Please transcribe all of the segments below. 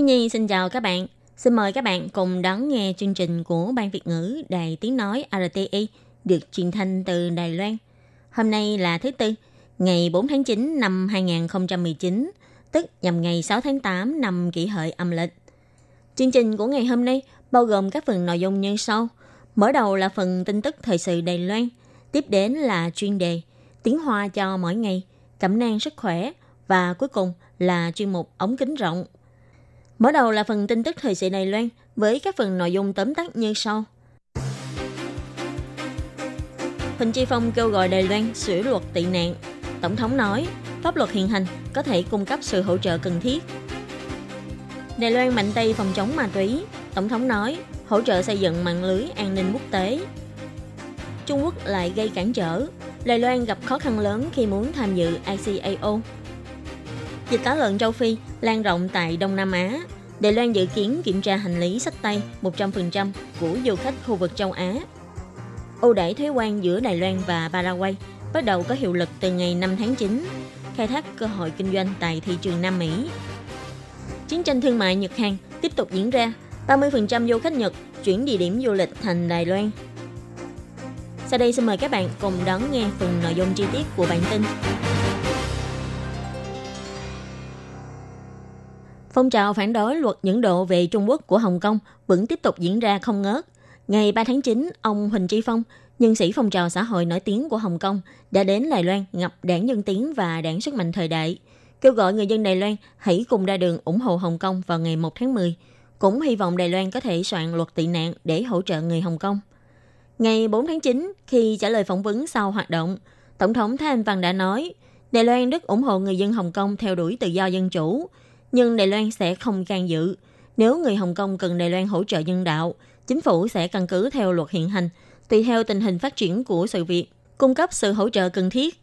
Thiên Nhi xin chào các bạn. Xin mời các bạn cùng đón nghe chương trình của Ban Việt ngữ Đài Tiếng Nói RTI được truyền thanh từ Đài Loan. Hôm nay là thứ Tư, ngày 4 tháng 9 năm 2019, tức nhằm ngày 6 tháng 8 năm kỷ hợi âm lịch. Chương trình của ngày hôm nay bao gồm các phần nội dung như sau. Mở đầu là phần tin tức thời sự Đài Loan, tiếp đến là chuyên đề tiếng hoa cho mỗi ngày, cẩm nang sức khỏe và cuối cùng là chuyên mục ống kính rộng. Mở đầu là phần tin tức thời sự Đài Loan với các phần nội dung tóm tắt như sau. Huỳnh Chi Phong kêu gọi Đài Loan sửa luật tị nạn. Tổng thống nói, pháp luật hiện hành có thể cung cấp sự hỗ trợ cần thiết. Đài Loan mạnh tay phòng chống ma túy. Tổng thống nói, hỗ trợ xây dựng mạng lưới an ninh quốc tế. Trung Quốc lại gây cản trở. Đài Loan gặp khó khăn lớn khi muốn tham dự ICAO. Dịch tả lợn châu Phi lan rộng tại Đông Nam Á. Đài Loan dự kiến kiểm tra hành lý sách tay 100% của du khách khu vực châu Á. Ưu đãi thuế quan giữa Đài Loan và Paraguay bắt đầu có hiệu lực từ ngày 5 tháng 9, khai thác cơ hội kinh doanh tại thị trường Nam Mỹ. Chiến tranh thương mại Nhật Hàn tiếp tục diễn ra, 30% du khách Nhật chuyển địa điểm du lịch thành Đài Loan. Sau đây xin mời các bạn cùng đón nghe phần nội dung chi tiết của bản tin. Phong trào phản đối luật những độ về Trung Quốc của Hồng Kông vẫn tiếp tục diễn ra không ngớt. Ngày 3 tháng 9, ông Huỳnh Tri Phong, nhân sĩ phong trào xã hội nổi tiếng của Hồng Kông, đã đến Đài Loan ngập đảng Dân Tiến và đảng Sức Mạnh Thời Đại, kêu gọi người dân Đài Loan hãy cùng ra đường ủng hộ Hồng Kông vào ngày 1 tháng 10. Cũng hy vọng Đài Loan có thể soạn luật tị nạn để hỗ trợ người Hồng Kông. Ngày 4 tháng 9, khi trả lời phỏng vấn sau hoạt động, Tổng thống Thái Anh Văn đã nói, Đài Loan rất ủng hộ người dân Hồng Kông theo đuổi tự do dân chủ, nhưng Đài Loan sẽ không can dự. Nếu người Hồng Kông cần Đài Loan hỗ trợ nhân đạo, chính phủ sẽ căn cứ theo luật hiện hành, tùy theo tình hình phát triển của sự việc, cung cấp sự hỗ trợ cần thiết.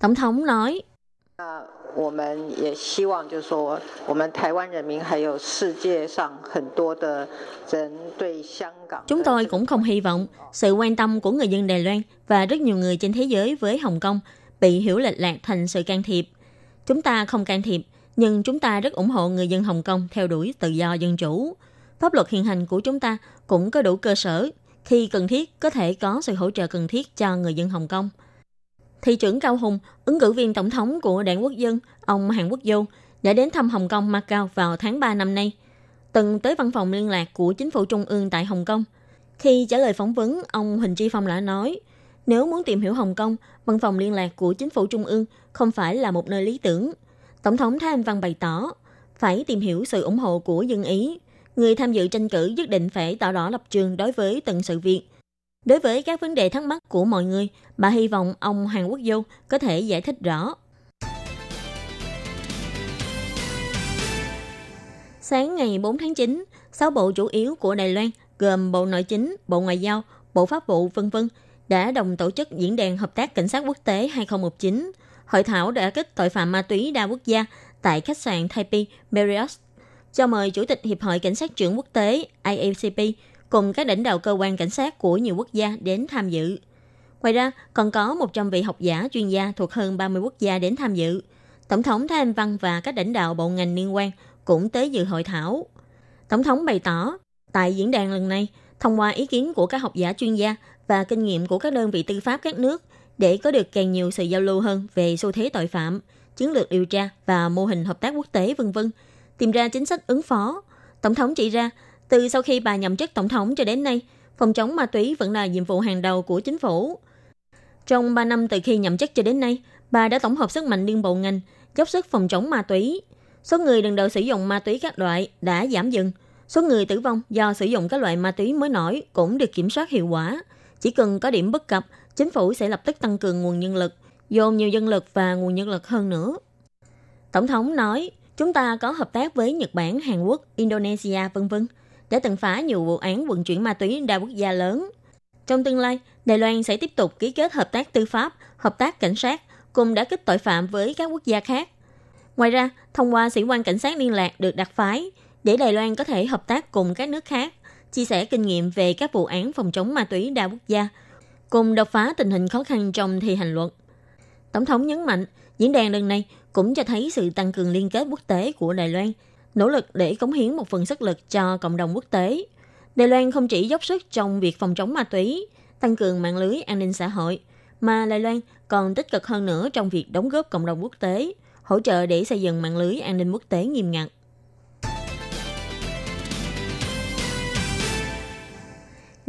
Tổng thống nói, Chúng tôi cũng không hy vọng sự quan tâm của người dân Đài Loan và rất nhiều người trên thế giới với Hồng Kông bị hiểu lệch lạc thành sự can thiệp. Chúng ta không can thiệp, nhưng chúng ta rất ủng hộ người dân Hồng Kông theo đuổi tự do dân chủ. Pháp luật hiện hành của chúng ta cũng có đủ cơ sở, khi cần thiết có thể có sự hỗ trợ cần thiết cho người dân Hồng Kông. Thị trưởng Cao Hùng, ứng cử viên tổng thống của Đảng Quốc dân, ông Hàn Quốc Du, đã đến thăm Hồng Kông Macau vào tháng 3 năm nay, từng tới văn phòng liên lạc của chính phủ trung ương tại Hồng Kông. Khi trả lời phỏng vấn, ông Huỳnh Tri Phong đã nói, nếu muốn tìm hiểu Hồng Kông, văn phòng liên lạc của chính phủ trung ương không phải là một nơi lý tưởng. Tổng thống Thái Anh Văn bày tỏ, phải tìm hiểu sự ủng hộ của dân Ý. Người tham dự tranh cử nhất định phải tỏ rõ lập trường đối với từng sự việc. Đối với các vấn đề thắc mắc của mọi người, bà hy vọng ông Hàn Quốc Du có thể giải thích rõ. Sáng ngày 4 tháng 9, 6 bộ chủ yếu của Đài Loan gồm Bộ Nội chính, Bộ Ngoại giao, Bộ Pháp vụ, vân vân đã đồng tổ chức diễn đàn hợp tác cảnh sát quốc tế 2019, hội thảo đã kích tội phạm ma túy đa quốc gia tại khách sạn Taipei Marriott, cho mời Chủ tịch Hiệp hội Cảnh sát trưởng quốc tế IACP cùng các lãnh đạo cơ quan cảnh sát của nhiều quốc gia đến tham dự. Ngoài ra, còn có 100 vị học giả chuyên gia thuộc hơn 30 quốc gia đến tham dự. Tổng thống Thái Anh Văn và các lãnh đạo bộ ngành liên quan cũng tới dự hội thảo. Tổng thống bày tỏ, tại diễn đàn lần này, thông qua ý kiến của các học giả chuyên gia và kinh nghiệm của các đơn vị tư pháp các nước để có được càng nhiều sự giao lưu hơn về xu thế tội phạm, chiến lược điều tra và mô hình hợp tác quốc tế vân vân, tìm ra chính sách ứng phó. Tổng thống chỉ ra, từ sau khi bà nhậm chức tổng thống cho đến nay, phòng chống ma túy vẫn là nhiệm vụ hàng đầu của chính phủ. Trong 3 năm từ khi nhậm chức cho đến nay, bà đã tổng hợp sức mạnh liên bộ ngành, dốc sức phòng chống ma túy. Số người lần đầu sử dụng ma túy các loại đã giảm dần. Số người tử vong do sử dụng các loại ma túy mới nổi cũng được kiểm soát hiệu quả. Chỉ cần có điểm bất cập, chính phủ sẽ lập tức tăng cường nguồn nhân lực, dồn nhiều dân lực và nguồn nhân lực hơn nữa. Tổng thống nói, Chúng ta có hợp tác với Nhật Bản, Hàn Quốc, Indonesia, vân vân đã từng phá nhiều vụ án vận chuyển ma túy đa quốc gia lớn. Trong tương lai, Đài Loan sẽ tiếp tục ký kết hợp tác tư pháp, hợp tác cảnh sát, cùng đã kích tội phạm với các quốc gia khác. Ngoài ra, thông qua sĩ quan cảnh sát liên lạc được đặt phái, để Đài Loan có thể hợp tác cùng các nước khác, chia sẻ kinh nghiệm về các vụ án phòng chống ma túy đa quốc gia, cùng đột phá tình hình khó khăn trong thi hành luật. Tổng thống nhấn mạnh, diễn đàn lần này cũng cho thấy sự tăng cường liên kết quốc tế của Đài Loan, nỗ lực để cống hiến một phần sức lực cho cộng đồng quốc tế. Đài Loan không chỉ dốc sức trong việc phòng chống ma túy, tăng cường mạng lưới an ninh xã hội, mà Đài Loan còn tích cực hơn nữa trong việc đóng góp cộng đồng quốc tế, hỗ trợ để xây dựng mạng lưới an ninh quốc tế nghiêm ngặt.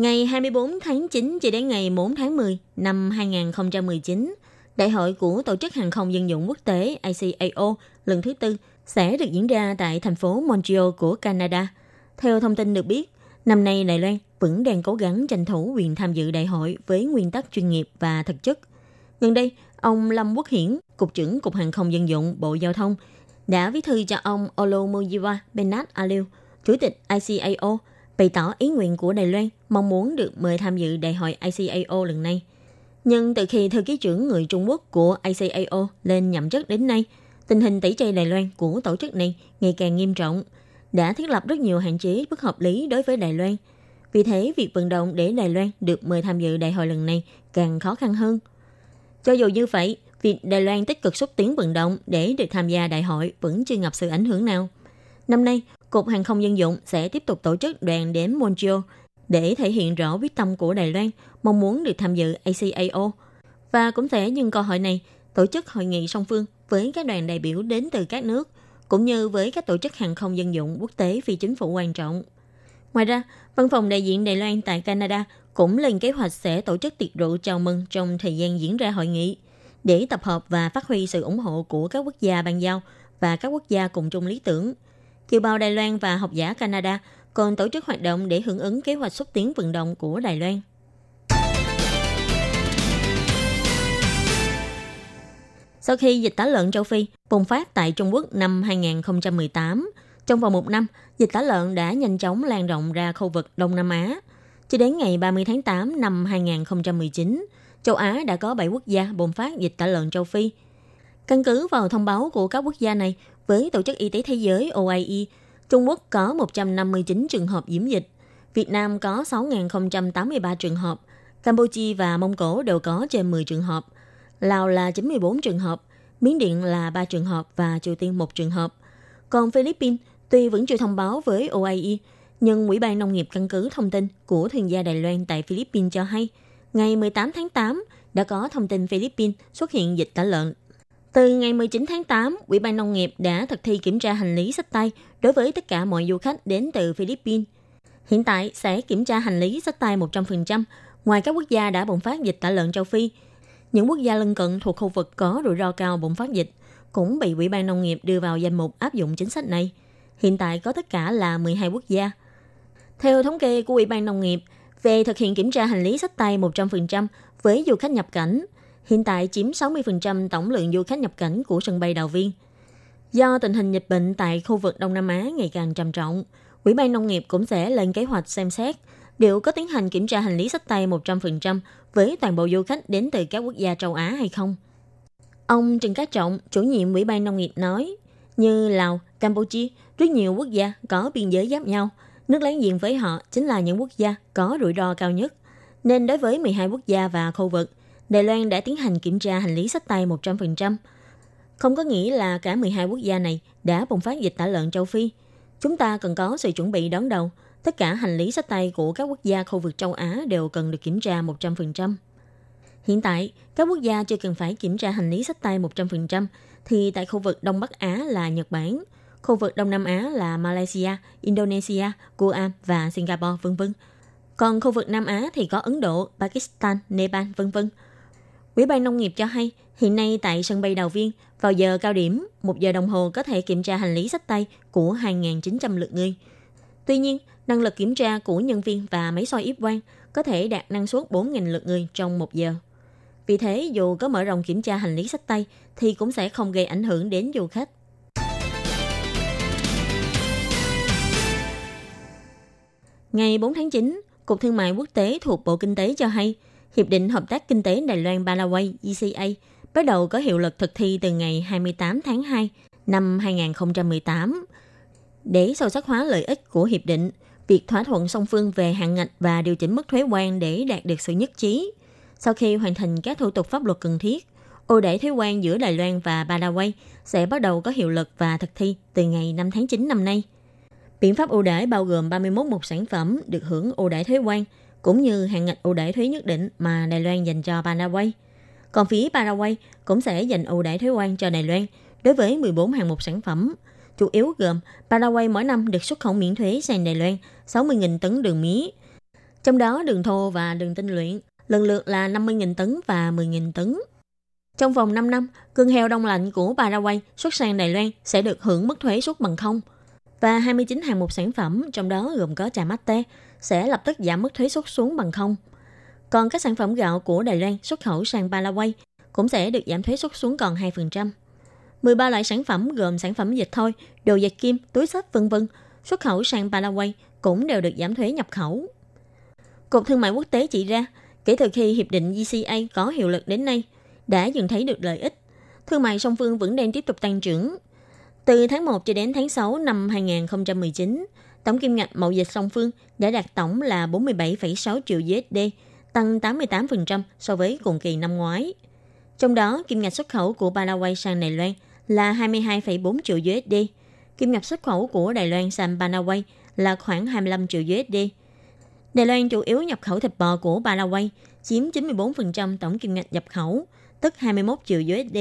Ngày 24 tháng 9 cho đến ngày 4 tháng 10 năm 2019, Đại hội của Tổ chức Hàng không Dân dụng Quốc tế ICAO lần thứ tư sẽ được diễn ra tại thành phố Montreal của Canada. Theo thông tin được biết, năm nay Đài Loan vẫn đang cố gắng tranh thủ quyền tham dự đại hội với nguyên tắc chuyên nghiệp và thực chất. Gần đây, ông Lâm Quốc Hiển, Cục trưởng Cục Hàng không Dân dụng Bộ Giao thông, đã viết thư cho ông Olomuyiwa Benat Aliu, Chủ tịch ICAO, bày tỏ ý nguyện của Đài Loan mong muốn được mời tham dự đại hội ICAO lần này. Nhưng từ khi thư ký trưởng người Trung Quốc của ICAO lên nhậm chức đến nay, tình hình tẩy chay Đài Loan của tổ chức này ngày càng nghiêm trọng, đã thiết lập rất nhiều hạn chế bất hợp lý đối với Đài Loan. Vì thế, việc vận động để Đài Loan được mời tham dự đại hội lần này càng khó khăn hơn. Cho dù như vậy, việc Đài Loan tích cực xúc tiến vận động để được tham gia đại hội vẫn chưa gặp sự ảnh hưởng nào. Năm nay, Cục Hàng không Dân dụng sẽ tiếp tục tổ chức đoàn đến Montreal để thể hiện rõ quyết tâm của Đài Loan mong muốn được tham dự ACAO. Và cũng sẽ nhân cơ hội này tổ chức hội nghị song phương với các đoàn đại biểu đến từ các nước, cũng như với các tổ chức hàng không dân dụng quốc tế phi chính phủ quan trọng. Ngoài ra, Văn phòng đại diện Đài Loan tại Canada cũng lên kế hoạch sẽ tổ chức tiệc rượu chào mừng trong thời gian diễn ra hội nghị để tập hợp và phát huy sự ủng hộ của các quốc gia ban giao và các quốc gia cùng chung lý tưởng. Kiều bào Đài Loan và học giả Canada còn tổ chức hoạt động để hưởng ứng kế hoạch xúc tiến vận động của Đài Loan. Sau khi dịch tả lợn châu Phi bùng phát tại Trung Quốc năm 2018, trong vòng một năm, dịch tả lợn đã nhanh chóng lan rộng ra khu vực Đông Nam Á. Cho đến ngày 30 tháng 8 năm 2019, châu Á đã có 7 quốc gia bùng phát dịch tả lợn châu Phi. Căn cứ vào thông báo của các quốc gia này với Tổ chức Y tế Thế giới OIE, Trung Quốc có 159 trường hợp nhiễm dịch, Việt Nam có 6.083 trường hợp, Campuchia và Mông Cổ đều có trên 10 trường hợp, Lào là 94 trường hợp, Miến Điện là 3 trường hợp và Triều Tiên 1 trường hợp. Còn Philippines tuy vẫn chưa thông báo với OIE, nhưng Ủy ban Nông nghiệp căn cứ thông tin của thương gia Đài Loan tại Philippines cho hay, ngày 18 tháng 8 đã có thông tin Philippines xuất hiện dịch tả lợn. Từ ngày 19 tháng 8, Ủy ban Nông nghiệp đã thực thi kiểm tra hành lý sách tay đối với tất cả mọi du khách đến từ Philippines. Hiện tại sẽ kiểm tra hành lý sách tay 100%, ngoài các quốc gia đã bùng phát dịch tả lợn châu Phi. Những quốc gia lân cận thuộc khu vực có rủi ro cao bùng phát dịch cũng bị Ủy ban Nông nghiệp đưa vào danh mục áp dụng chính sách này. Hiện tại có tất cả là 12 quốc gia. Theo thống kê của Ủy ban Nông nghiệp, về thực hiện kiểm tra hành lý sách tay 100% với du khách nhập cảnh, hiện tại chiếm 60% tổng lượng du khách nhập cảnh của sân bay Đào Viên. Do tình hình dịch bệnh tại khu vực Đông Nam Á ngày càng trầm trọng, Ủy ban Nông nghiệp cũng sẽ lên kế hoạch xem xét liệu có tiến hành kiểm tra hành lý sách tay 100% với toàn bộ du khách đến từ các quốc gia châu Á hay không. Ông Trần Cát Trọng, chủ nhiệm Ủy ban Nông nghiệp nói, như Lào, Campuchia, rất nhiều quốc gia có biên giới giáp nhau, nước láng giềng với họ chính là những quốc gia có rủi ro cao nhất. Nên đối với 12 quốc gia và khu vực, Đài Loan đã tiến hành kiểm tra hành lý sách tay 100%. Không có nghĩa là cả 12 quốc gia này đã bùng phát dịch tả lợn châu Phi. Chúng ta cần có sự chuẩn bị đón đầu. Tất cả hành lý sách tay của các quốc gia khu vực châu Á đều cần được kiểm tra 100%. Hiện tại, các quốc gia chưa cần phải kiểm tra hành lý sách tay 100%, thì tại khu vực Đông Bắc Á là Nhật Bản, khu vực Đông Nam Á là Malaysia, Indonesia, Guam và Singapore, vân vân. Còn khu vực Nam Á thì có Ấn Độ, Pakistan, Nepal, vân vân. Ủy ban nông nghiệp cho hay, hiện nay tại sân bay Đào Viên, vào giờ cao điểm, một giờ đồng hồ có thể kiểm tra hành lý sách tay của 2.900 lượt người. Tuy nhiên, năng lực kiểm tra của nhân viên và máy soi yếp quang có thể đạt năng suất 4.000 lượt người trong một giờ. Vì thế, dù có mở rộng kiểm tra hành lý sách tay thì cũng sẽ không gây ảnh hưởng đến du khách. Ngày 4 tháng 9, Cục Thương mại Quốc tế thuộc Bộ Kinh tế cho hay – Hiệp định Hợp tác Kinh tế Đài Loan Paraguay ECA bắt đầu có hiệu lực thực thi từ ngày 28 tháng 2 năm 2018. Để sâu sắc hóa lợi ích của hiệp định, việc thỏa thuận song phương về hạn ngạch và điều chỉnh mức thuế quan để đạt được sự nhất trí. Sau khi hoàn thành các thủ tục pháp luật cần thiết, ưu đãi thuế quan giữa Đài Loan và Paraguay sẽ bắt đầu có hiệu lực và thực thi từ ngày 5 tháng 9 năm nay. Biện pháp ưu đãi bao gồm 31 một sản phẩm được hưởng ưu đãi thuế quan, cũng như hạn ngạch ưu đãi thuế nhất định mà Đài Loan dành cho Paraguay. Còn phía Paraguay cũng sẽ dành ưu đãi thuế quan cho Đài Loan đối với 14 hạng mục sản phẩm, chủ yếu gồm Paraguay mỗi năm được xuất khẩu miễn thuế sang Đài Loan 60.000 tấn đường mía, trong đó đường thô và đường tinh luyện lần lượt là 50.000 tấn và 10.000 tấn. Trong vòng 5 năm, cương heo đông lạnh của Paraguay xuất sang Đài Loan sẽ được hưởng mức thuế suất bằng không. Và 29 hàng mục sản phẩm, trong đó gồm có trà mate, sẽ lập tức giảm mức thuế xuất xuống bằng không. Còn các sản phẩm gạo của Đài Loan xuất khẩu sang Paraguay cũng sẽ được giảm thuế xuất xuống còn 2%. 13 loại sản phẩm gồm sản phẩm dịch thôi, đồ dệt kim, túi sách vân vân xuất khẩu sang Paraguay cũng đều được giảm thuế nhập khẩu. Cục Thương mại Quốc tế chỉ ra, kể từ khi Hiệp định GCA có hiệu lực đến nay, đã dần thấy được lợi ích. Thương mại song phương vẫn đang tiếp tục tăng trưởng. Từ tháng 1 cho đến tháng 6 năm 2019, tổng kim ngạch mậu dịch song phương đã đạt tổng là 47,6 triệu USD, tăng 88% so với cùng kỳ năm ngoái. Trong đó, kim ngạch xuất khẩu của Paraguay sang Đài Loan là 22,4 triệu USD, kim ngạch xuất khẩu của Đài Loan sang Paraguay là khoảng 25 triệu USD. Đài Loan chủ yếu nhập khẩu thịt bò của Paraguay, chiếm 94% tổng kim ngạch nhập khẩu, tức 21 triệu USD.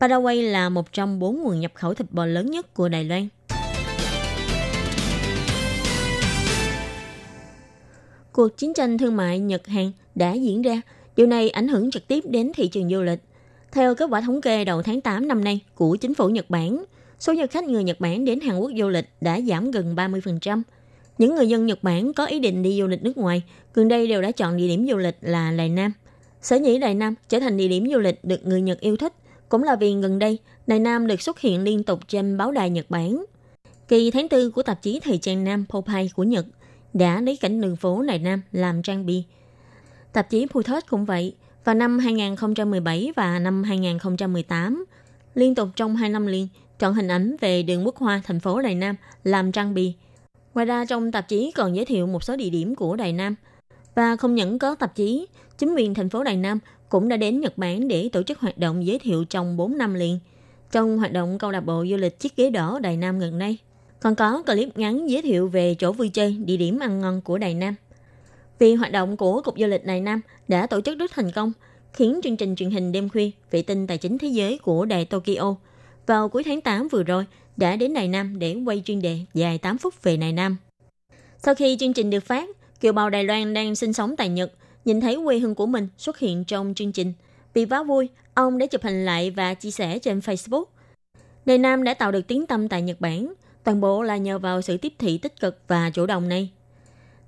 Paraguay là một trong bốn nguồn nhập khẩu thịt bò lớn nhất của Đài Loan. Cuộc chiến tranh thương mại Nhật-Hàn đã diễn ra, điều này ảnh hưởng trực tiếp đến thị trường du lịch. Theo kết quả thống kê đầu tháng 8 năm nay của chính phủ Nhật Bản, số du khách người Nhật Bản đến Hàn Quốc du lịch đã giảm gần 30%. Những người dân Nhật Bản có ý định đi du lịch nước ngoài, gần đây đều đã chọn địa điểm du lịch là Đài Nam. Sở nhĩ Đài Nam trở thành địa điểm du lịch được người Nhật yêu thích, cũng là vì gần đây Đài Nam được xuất hiện liên tục trên báo đài Nhật Bản. Kỳ tháng 4 của tạp chí thời trang Nam Popeye của Nhật đã lấy cảnh đường phố Đài Nam làm trang bìa. Tạp chí Puthat cũng vậy, vào năm 2017 và năm 2018, liên tục trong hai năm liền, chọn hình ảnh về đường quốc hoa thành phố Đài Nam làm trang bìa. Ngoài ra trong tạp chí còn giới thiệu một số địa điểm của Đài Nam. Và không những có tạp chí, chính quyền thành phố Đài Nam cũng đã đến Nhật Bản để tổ chức hoạt động giới thiệu trong 4 năm liền. Trong hoạt động câu lạc bộ du lịch chiếc ghế đỏ Đài Nam gần đây, còn có clip ngắn giới thiệu về chỗ vui chơi, địa điểm ăn ngon của Đài Nam. Vì hoạt động của Cục Du lịch Đài Nam đã tổ chức rất thành công, khiến chương trình truyền hình đêm khuya vệ tinh tài chính thế giới của Đài Tokyo vào cuối tháng 8 vừa rồi đã đến Đài Nam để quay chuyên đề dài 8 phút về Đài Nam. Sau khi chương trình được phát, kiều bào Đài Loan đang sinh sống tại Nhật nhìn thấy quê hương của mình xuất hiện trong chương trình. Vì vá vui, ông đã chụp hình lại và chia sẻ trên Facebook. Đài Nam đã tạo được tiếng tâm tại Nhật Bản, toàn bộ là nhờ vào sự tiếp thị tích cực và chủ động này.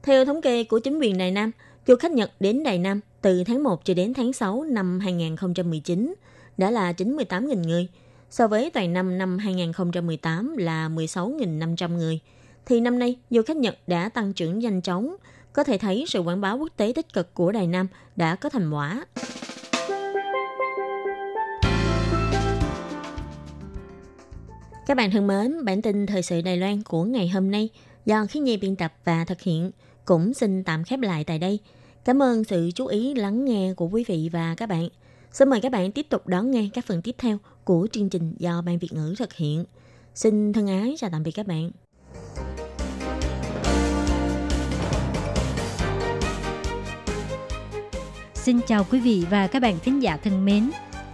Theo thống kê của chính quyền Đài Nam, du khách Nhật đến Đài Nam từ tháng 1 cho đến tháng 6 năm 2019 đã là 98.000 người, so với toàn năm năm 2018 là 16.500 người, thì năm nay du khách Nhật đã tăng trưởng nhanh chóng, có thể thấy sự quảng bá quốc tế tích cực của Đài Nam đã có thành quả. Các bạn thân mến, bản tin thời sự Đài Loan của ngày hôm nay do khí nhi biên tập và thực hiện cũng xin tạm khép lại tại đây. Cảm ơn sự chú ý lắng nghe của quý vị và các bạn. Xin mời các bạn tiếp tục đón nghe các phần tiếp theo của chương trình do Ban Việt ngữ thực hiện. Xin thân ái chào tạm biệt các bạn. Xin chào quý vị và các bạn thính giả thân mến.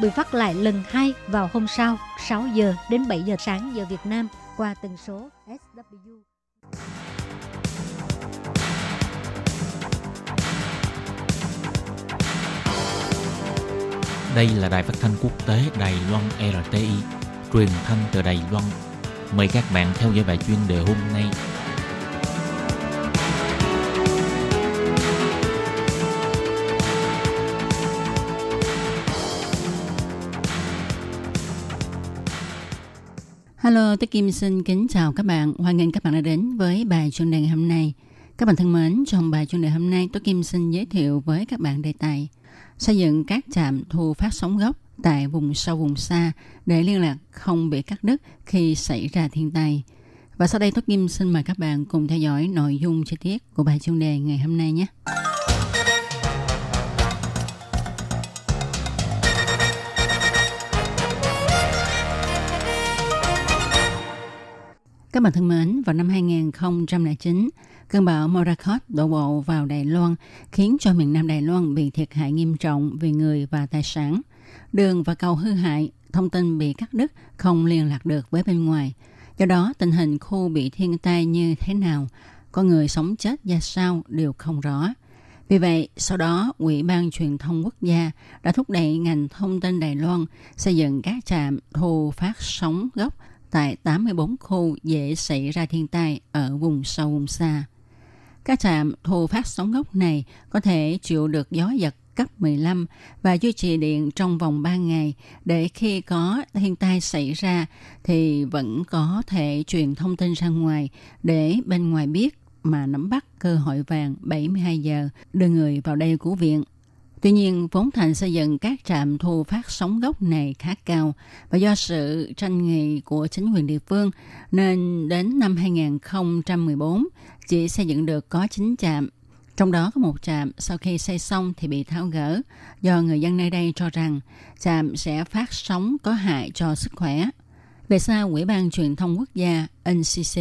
bị phát lại lần hai vào hôm sau 6 giờ đến 7 giờ sáng giờ Việt Nam qua tần số SW. Đây là đài phát thanh quốc tế Đài Loan RTI, truyền thanh từ Đài Loan. Mời các bạn theo dõi bài chuyên đề hôm nay Hello, tôi Kim xin kính chào các bạn. Hoan nghênh các bạn đã đến với bài chuyên đề ngày hôm nay. Các bạn thân mến, trong bài chuyên đề hôm nay, tôi Kim xin giới thiệu với các bạn đề tài xây dựng các trạm thu phát sóng gốc tại vùng sâu vùng xa để liên lạc không bị cắt đứt khi xảy ra thiên tai. Và sau đây tôi Kim xin mời các bạn cùng theo dõi nội dung chi tiết của bài chuyên đề ngày hôm nay nhé. Các bạn thân mến, vào năm 2009, cơn bão Morakot đổ bộ vào Đài Loan, khiến cho miền Nam Đài Loan bị thiệt hại nghiêm trọng về người và tài sản. Đường và cầu hư hại, thông tin bị cắt đứt, không liên lạc được với bên ngoài. Do đó, tình hình khu bị thiên tai như thế nào, có người sống chết ra sao đều không rõ. Vì vậy, sau đó, Ủy ban Truyền thông Quốc gia đã thúc đẩy ngành thông tin Đài Loan xây dựng các trạm thu phát sóng gốc tại 84 khu dễ xảy ra thiên tai ở vùng sâu vùng xa. Các trạm thu phát sóng gốc này có thể chịu được gió giật cấp 15 và duy trì điện trong vòng 3 ngày để khi có thiên tai xảy ra thì vẫn có thể truyền thông tin ra ngoài để bên ngoài biết mà nắm bắt cơ hội vàng 72 giờ đưa người vào đây cứu viện. Tuy nhiên, vốn thành xây dựng các trạm thu phát sóng gốc này khá cao và do sự tranh nghị của chính quyền địa phương nên đến năm 2014 chỉ xây dựng được có 9 trạm. Trong đó có một trạm sau khi xây xong thì bị tháo gỡ do người dân nơi đây cho rằng trạm sẽ phát sóng có hại cho sức khỏe. Về sau, Ủy ban Truyền thông Quốc gia NCC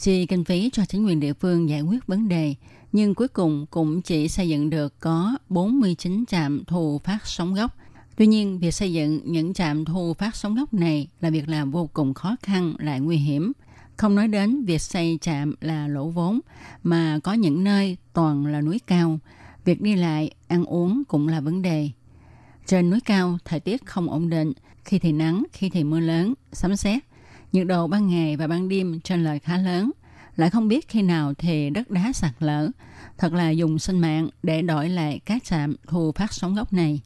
chi kinh phí cho chính quyền địa phương giải quyết vấn đề, nhưng cuối cùng cũng chỉ xây dựng được có 49 trạm thu phát sóng gốc. Tuy nhiên, việc xây dựng những trạm thu phát sóng gốc này là việc làm vô cùng khó khăn lại nguy hiểm. Không nói đến việc xây trạm là lỗ vốn, mà có những nơi toàn là núi cao. Việc đi lại, ăn uống cũng là vấn đề. Trên núi cao, thời tiết không ổn định, khi thì nắng, khi thì mưa lớn, sấm sét. Nhiệt độ ban ngày và ban đêm trên lời khá lớn, lại không biết khi nào thì đất đá sạt lở. Thật là dùng sinh mạng để đổi lại các trạm thu phát sóng gốc này.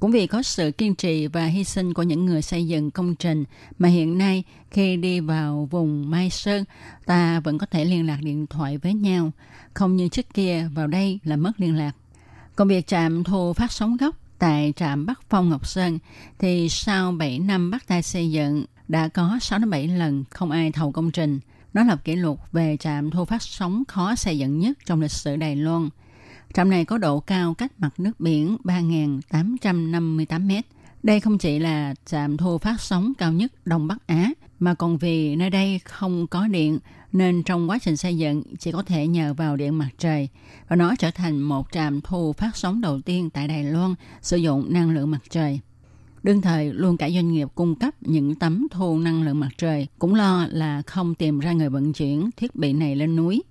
Cũng vì có sự kiên trì và hy sinh của những người xây dựng công trình mà hiện nay khi đi vào vùng Mai Sơn, ta vẫn có thể liên lạc điện thoại với nhau, không như trước kia vào đây là mất liên lạc. Còn việc trạm thu phát sóng gốc tại trạm Bắc Phong Ngọc Sơn thì sau 7 năm bắt tay xây dựng đã có 6 đến 7 lần không ai thầu công trình. Nó lập kỷ lục về trạm thu phát sóng khó xây dựng nhất trong lịch sử Đài Loan. Trạm này có độ cao cách mặt nước biển 3.858 mét. Đây không chỉ là trạm thu phát sóng cao nhất Đông Bắc Á, mà còn vì nơi đây không có điện nên trong quá trình xây dựng chỉ có thể nhờ vào điện mặt trời và nó trở thành một trạm thu phát sóng đầu tiên tại Đài Loan sử dụng năng lượng mặt trời. Đương thời, luôn cả doanh nghiệp cung cấp những tấm thu năng lượng mặt trời cũng lo là không tìm ra người vận chuyển thiết bị này lên núi.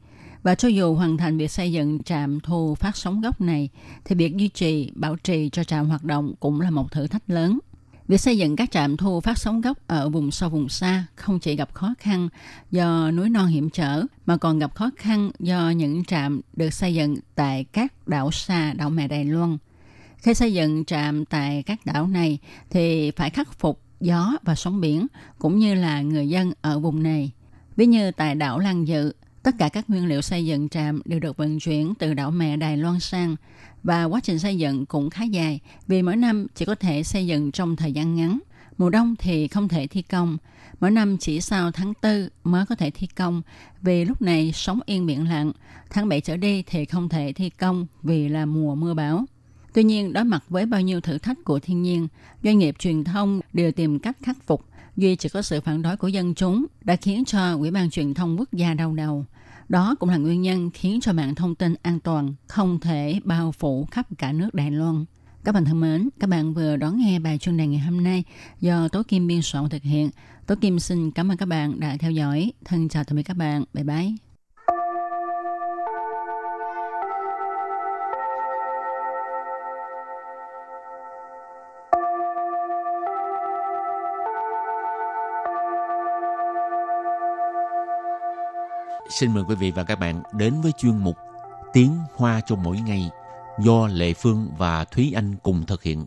Và cho dù hoàn thành việc xây dựng trạm thu phát sóng gốc này, thì việc duy trì, bảo trì cho trạm hoạt động cũng là một thử thách lớn. Việc xây dựng các trạm thu phát sóng gốc ở vùng sâu vùng xa không chỉ gặp khó khăn do núi non hiểm trở, mà còn gặp khó khăn do những trạm được xây dựng tại các đảo xa, đảo mẹ Đài Loan. Khi xây dựng trạm tại các đảo này thì phải khắc phục gió và sóng biển cũng như là người dân ở vùng này. Ví như tại đảo Lan Dự, tất cả các nguyên liệu xây dựng trạm đều được vận chuyển từ đảo mẹ Đài Loan sang và quá trình xây dựng cũng khá dài vì mỗi năm chỉ có thể xây dựng trong thời gian ngắn. Mùa đông thì không thể thi công, mỗi năm chỉ sau tháng 4 mới có thể thi công vì lúc này sóng yên biển lặng, tháng 7 trở đi thì không thể thi công vì là mùa mưa bão. Tuy nhiên, đối mặt với bao nhiêu thử thách của thiên nhiên, doanh nghiệp truyền thông đều tìm cách khắc phục. Duy chỉ có sự phản đối của dân chúng đã khiến cho Ủy ban Truyền thông Quốc gia đau đầu. Đó cũng là nguyên nhân khiến cho mạng thông tin an toàn không thể bao phủ khắp cả nước Đài Loan. Các bạn thân mến, các bạn vừa đón nghe bài chuyên đề ngày hôm nay do Tố Kim biên soạn thực hiện. Tố Kim xin cảm ơn các bạn đã theo dõi. Thân chào tạm biệt các bạn. Bye bye. Xin mời quý vị và các bạn đến với chuyên mục Tiếng Hoa cho mỗi ngày do Lệ Phương và Thúy Anh cùng thực hiện.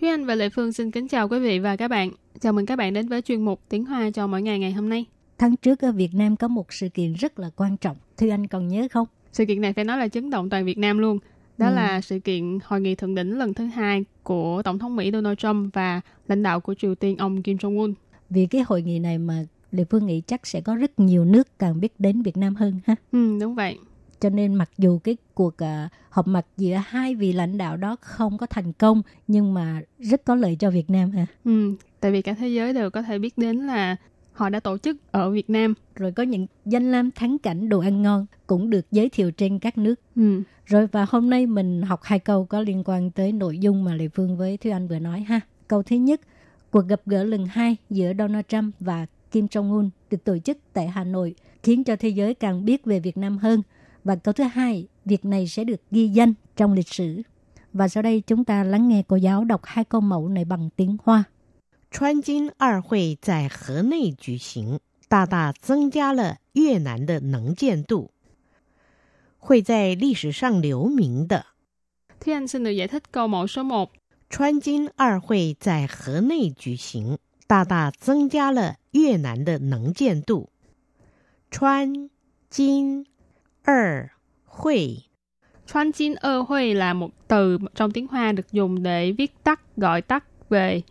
Thúy Anh và Lệ Phương xin kính chào quý vị và các bạn. Chào mừng các bạn đến với chuyên mục Tiếng Hoa cho mỗi ngày ngày hôm nay. Tháng trước ở Việt Nam có một sự kiện rất là quan trọng. Thưa anh còn nhớ không? Sự kiện này phải nói là chấn động toàn Việt Nam luôn. Đó ừ. là sự kiện hội nghị thượng đỉnh lần thứ hai của Tổng thống Mỹ Donald Trump và lãnh đạo của Triều Tiên ông Kim Jong-un. Vì cái hội nghị này mà Lê Phương nghĩ chắc sẽ có rất nhiều nước càng biết đến Việt Nam hơn ha. Ừ, đúng vậy. Cho nên mặc dù cái cuộc uh, họp mặt giữa hai vị lãnh đạo đó không có thành công nhưng mà rất có lợi cho Việt Nam ha. Ừ, tại vì cả thế giới đều có thể biết đến là họ đã tổ chức ở Việt Nam. Rồi có những danh lam thắng cảnh đồ ăn ngon cũng được giới thiệu trên các nước. Ừ. Rồi và hôm nay mình học hai câu có liên quan tới nội dung mà Lê Phương với Thúy Anh vừa nói ha. Câu thứ nhất, cuộc gặp gỡ lần hai giữa Donald Trump và Kim Jong-un được tổ chức tại Hà Nội khiến cho thế giới càng biết về Việt Nam hơn. Và câu thứ hai, việc này sẽ được ghi danh trong lịch sử. Và sau đây chúng ta lắng nghe cô giáo đọc hai câu mẫu này bằng tiếng Hoa. 川金二会在河内举行，大大增加了越南的能见度，会在历史上留名的。 Thúy Anh xin được giải thích câu mẫu số 1. 川金二会在河内举行，大大增加了越南的能见度。川金二会 Chuan Jin ơ Huê là một từ trong tiếng Hoa được dùng để viết tắt, gọi tắt về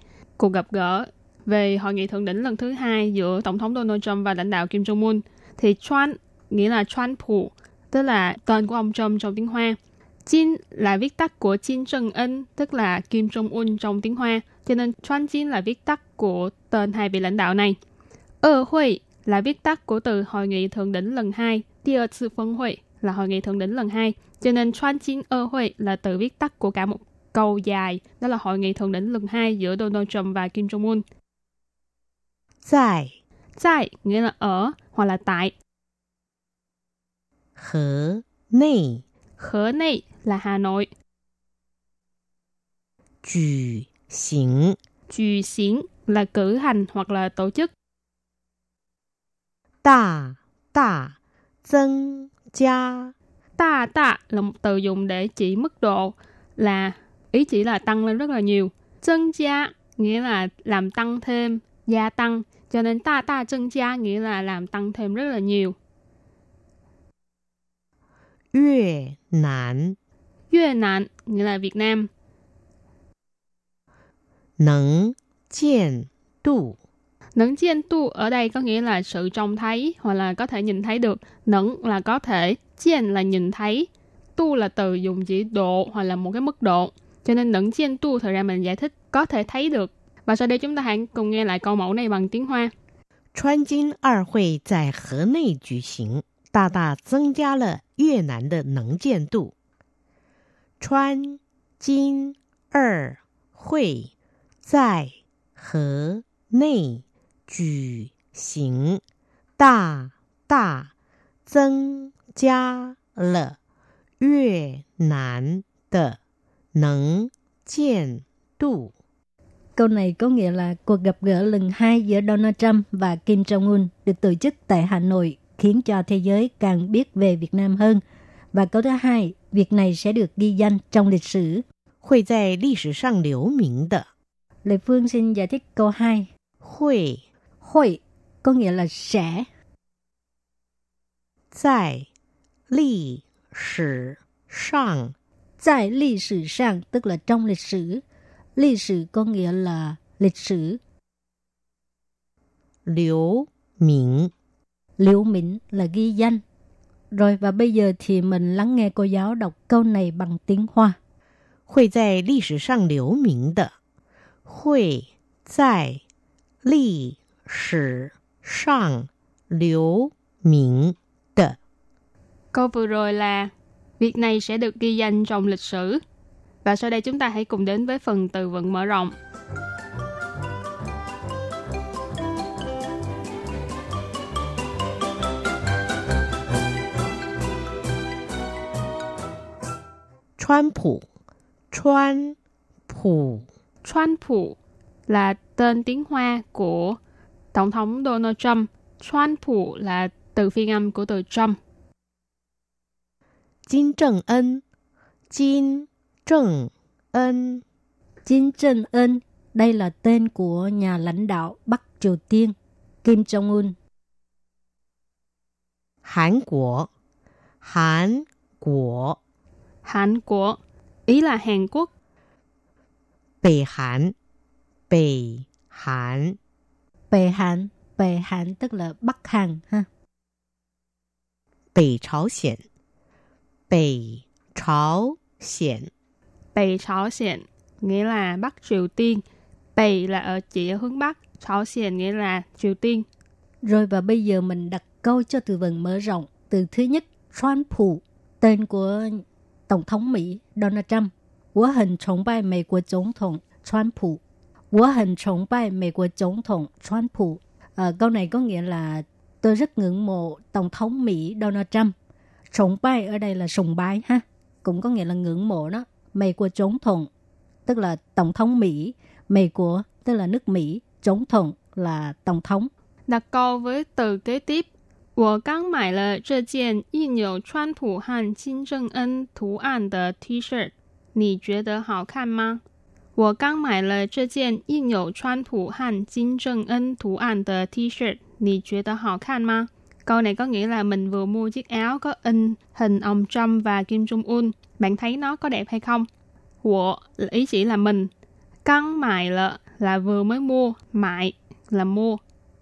cuộc gặp gỡ về hội nghị thượng đỉnh lần thứ hai giữa Tổng thống Donald Trump và lãnh đạo Kim Jong-un. Thì Chuan nghĩa là Chuan phủ tức là tên của ông Trump trong tiếng Hoa. Jin là viết tắt của Kim Jong Ân, tức là Kim Jong Un trong tiếng Hoa. Cho nên Chuan Jin là viết tắt của tên hai vị lãnh đạo này. Er ơ Huê là viết tắt của từ hội nghị thượng đỉnh lần hai, Tia Sư Phân Huệ là hội nghị thượng đỉnh lần hai. Cho nên Chuan Jin er ơ Huệ là từ viết tắt của cả một câu dài, đó là hội nghị thượng đỉnh lần hai giữa Donald Trump và Kim Jong Un. 在 Tại nghĩa là ở hoặc là tại. 河内 Khở này là Hà Nội. 举行 Chù xín là cử hành hoặc là tổ chức. 大大增加 Ta ta là một từ dùng để chỉ mức độ là ý chỉ là tăng lên rất là nhiều.增gia nghĩa là làm tăng thêm, gia tăng. Cho nên ta ta增gia nghĩa là làm tăng thêm rất là nhiều. 越南 Việt Nam nghĩa là Việt Nam. 能见度 Nẫn chiên tu ở đây có nghĩa là sự trông thấy hoặc là có thể nhìn thấy được. Nẫn là có thể, chiên là nhìn thấy. Tu là từ dùng chỉ độ hoặc là một cái mức độ. Cho nên lẫn chien tu thật ra mình giải thích có thể thấy được. Và sau đây chúng ta hãy cùng nghe lại câu mẫu này bằng tiếng Hoa. Chuan Jin Er Hui tại Hồ Nội cử hành, đa đa tăng gia le Việt Nam de năng 见度. Chuan Jin Er Hui tại Hồ Nội cử hành, đa đa tăng gia le Việt Nam de 能见度。 Câu này có nghĩa là cuộc gặp gỡ lần hai giữa Donald Trump và Kim Jong-un được tổ chức tại Hà Nội khiến cho thế giới càng biết về Việt Nam hơn. Và câu thứ hai, việc này sẽ được ghi danh trong lịch sử. 会在历史上留名的。 Lê Phương xin giải thích câu 2. 会 Hội có nghĩa là sẽ. 在历史上 Tại lịch sử sang tức là trong lịch sử. Lịch sử có nghĩa là lịch sử. 留名 Liễu Mĩnh là ghi danh. Rồi và bây giờ thì mình lắng nghe cô giáo đọc câu này bằng tiếng Hoa. 会在历史上留名的，会在历史上留名的。 Câu vừa rồi là Việc này sẽ được ghi danh trong lịch sử. Và sau đây chúng ta hãy cùng đến với phần từ vựng mở rộng. Chuan phủ Chuan phủ Chuan phủ là tên tiếng Hoa của Tổng thống Donald Trump. Chuan phủ là từ phiên âm của từ Trump. Kim正Ân Kim正Ân Kim Trân Ân, đây là tên của nhà lãnh đạo Bắc Triều Tiên, Kim Jong-un. Hàn Quốc Hàn Quốc Hàn Quốc, ý là Hàn Quốc. Bắc Hàn Bắc Hàn Bề Hàn, Bề Hàn tức là Bắc Hàn ha. Bắc朝鲜 Bắc朝鲜Bày朝鲜nghĩa là Bắc Triều Tiên. Bày là ở chỉ ở hướng Bắc,朝鲜nghĩa là Triều Tiên. Rồi và bây giờ mình đặt câu cho từ vựng mở rộng. Từ thứ nhất, Trump, tên của Tổng thống Mỹ Donald Trump. 我很崇拜美国总统川普。我很崇拜美国总统川普。À, câu này có nghĩa là tôi rất ngưỡng mộ Tổng thống Mỹ Donald Trump. 崇拜ở đây là sùng bái ha. Cũng có nghĩa là ngưỡng mộ đó. Mỹ của tổng thống tức là Tổng thống Mỹ. Mỹ của tức là nước Mỹ. Tổng thống là Tổng thống. Đặt câu với từ kế tiếp. 我刚买了这件印有川普和金正恩图案的 T 恤，你觉得好看吗？我刚买了这件印有川普和金正恩图案的 T 恤，你觉得好看吗 ？Câu này có nghĩa là mình vừa mua chiếc áo có in hình ông Trump và Kim Jong Un. Bạn thấy nó có đẹp hay không? Wo là ý chỉ là mình. Căng mại lợ là vừa mới mua, mại là mua.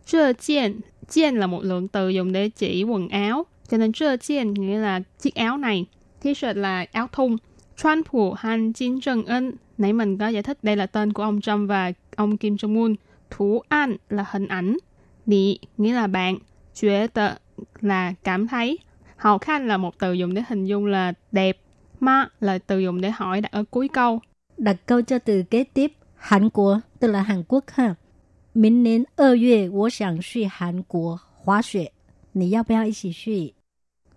Chưa chiên, chiên là một lượng từ dùng để chỉ quần áo. Cho nên chưa chiên nghĩa là chiếc áo này. T-shirt là áo thun. Trump Han Jin Trần In. Nãy mình có giải thích đây là tên của ông Trump và ông Kim Jong Un. Thủ an là hình ảnh. Nị nghĩa là bạn. Chuyện tờ là cảm thấy. Hào khăn là một từ dùng để hình dung là đẹp. Ma là từ dùng để hỏi đặt ở cuối câu. Đặt câu cho từ kế tiếp. Hàn Quốc tức là Hàn Quốc ha. 明年二月，我想去韩国滑雪，你要不要一起去？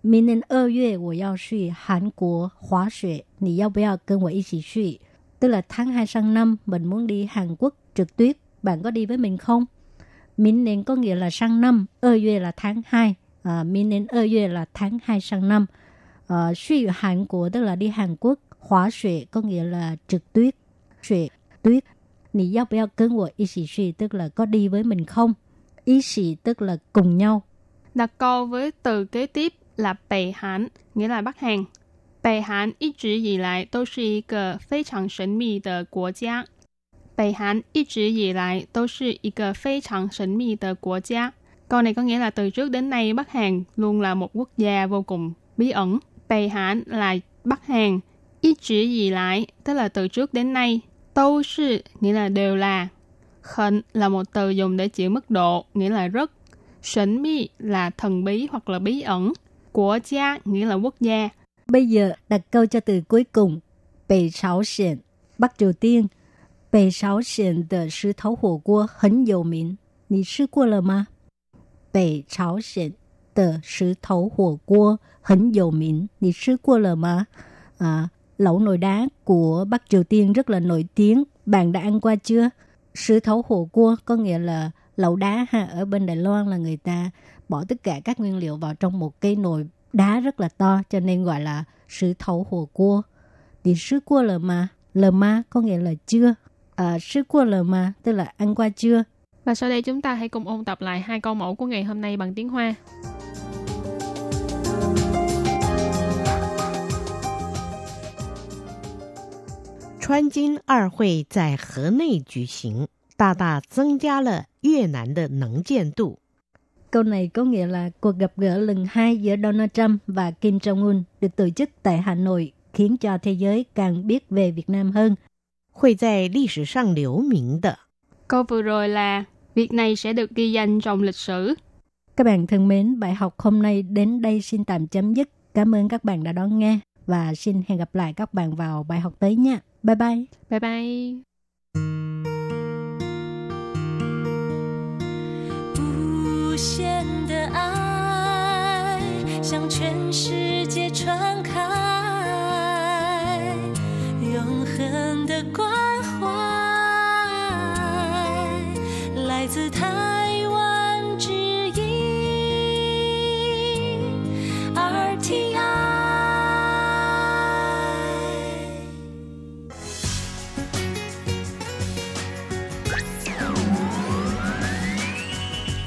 明年二月我要去韩国滑雪，你要不要跟我一起去？tức là tháng 2 sang năm mình muốn đi Hàn Quốc trượt tuyết, bạn có đi với mình không? Minh年 có nghĩa là sang năm, ơ yue là tháng 2, à, minh年ơ yue là tháng 2 sang năm. À, suy Hàn Quốc tức là đi Hàn Quốc, hóa xuệ có nghĩa là trượt tuyết, xuệ, tuyết. Nì giao bèo cân của ý xì suy tức là có đi với mình không? Ý xì tức là cùng nhau. Đặt câu với từ kế tiếp là Bày Hán, nghĩa là Bắc Hàn. 北韩一直以来都是一个非常神秘的国家。 北韩一直以来都是一个非常神秘的国家。Câu này có nghĩa là từ trước đến nay Bắc Hàn luôn là một quốc gia vô cùng bí ẩn. Bày Hán là Bắc Hàn. Ít chỉ gì lại, tức là từ trước đến nay. Đâu sư nghĩa là đều là. Khẩn là một từ dùng để chỉ mức độ, nghĩa là rất. Sẩn mi là thần bí hoặc là bí ẩn. Quốc gia nghĩa là quốc gia. Bây giờ đặt câu cho từ cuối cùng. Bắc Triều Tiên, Bắc Triều Tiên. Bắc Triều Tiên 的石头火锅很有名，你吃过了吗？北朝鲜的石头火锅很有名，你吃过了吗？À, lẩu nồi đá của Bắc Triều Tiên rất là nổi tiếng. Bạn đã ăn qua chưa? Sư thấu hồ cua có nghĩa là lẩu đá ha. Ở bên Đài Loan là người ta bỏ tất cả các nguyên liệu vào trong một cái nồi đá rất là to cho nên gọi là sư thấu hồ cua. Thì sư cua lờ mà, lờ ma có nghĩa là chưa. Ờ, uh, sư qua lờ mà, tức là ăn qua chưa. Và sau đây chúng ta hãy cùng ôn tập lại hai câu mẫu của ngày hôm nay bằng tiếng Hoa. Chuan Jin Ar Hui tại Hồ Nội cử hành, đa đa tăng gia là Việt Nam de năng 见度. Câu này có nghĩa là cuộc gặp gỡ lần hai giữa Donald Trump và Kim Jong-un được tổ chức tại Hà Nội khiến cho thế giới càng biết về Việt Nam hơn 会在历史上留名的。 Câu vừa rồi là việc này sẽ được ghi danh trong lịch sử. Các bạn thân mến, bài học hôm nay đến đây xin tạm chấm dứt. Cảm ơn các bạn đã đón nghe và xin hẹn gặp lại các bạn vào bài học tới nha. Bye bye. Bye bye. 无限的爱向全世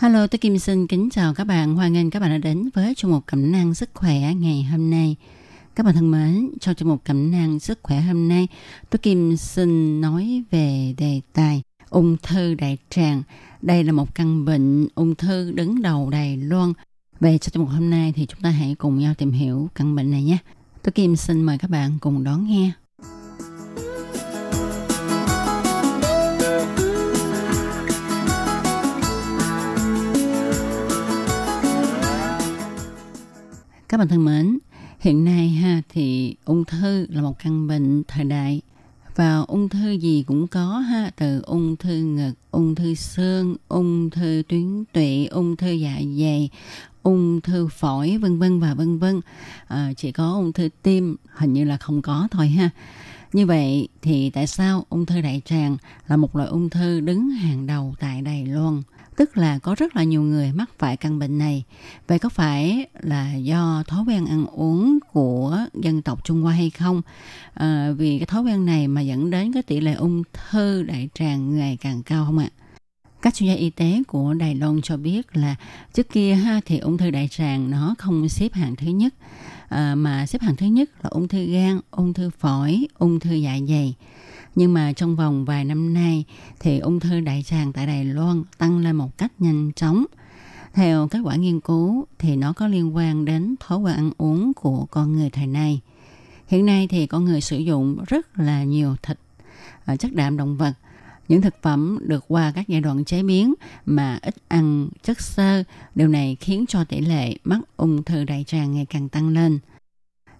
Hello, tôi Kim xin kính chào các bạn. Hoan nghênh các bạn đã đến với chương mục cẩm năng sức khỏe ngày hôm nay. Các bạn thân mến, trong chương mục cẩm năng sức khỏe hôm nay, tôi Kim xin nói về đề tài ung thư đại tràng. Đây là một căn bệnh ung thư đứng đầu Đài Loan. Về trong chương mục hôm nay thì chúng ta hãy cùng nhau tìm hiểu căn bệnh này nhé. Tôi Kim xin mời các bạn cùng đón nghe. Các bạn thân mến, hiện nay ha thì ung thư là một căn bệnh thời đại và ung thư gì cũng có ha từ ung thư ngực, ung thư xương, ung thư tuyến tụy, ung thư dạ dày, ung thư phổi vân vân và vân vân. À, chỉ có ung thư tim hình như là không có thôi ha. Như vậy thì tại sao ung thư đại tràng là một loại ung thư đứng hàng đầu tại Đài Loan? Tức là có rất là nhiều người mắc phải căn bệnh này. Vậy có phải là do thói quen ăn uống của dân tộc Trung Hoa hay không? À, vì cái thói quen này mà dẫn đến cái tỷ lệ ung thư đại tràng ngày càng cao không ạ? Các chuyên gia y tế của Đài Loan cho biết là trước kia ha thì ung thư đại tràng nó không xếp hạng thứ nhất à, mà xếp hạng thứ nhất là ung thư gan, ung thư phổi, ung thư dạ dày. Nhưng mà trong vòng vài năm nay thì ung thư đại tràng tại Đài Loan tăng lên một cách nhanh chóng. Theo kết quả nghiên cứu thì nó có liên quan đến thói quen ăn uống của con người thời nay. Hiện nay thì con người sử dụng rất là nhiều thịt, ờ, chất đạm động vật, những thực phẩm được qua các giai đoạn chế biến mà ít ăn chất xơ, điều này khiến cho tỷ lệ mắc ung thư đại tràng ngày càng tăng lên.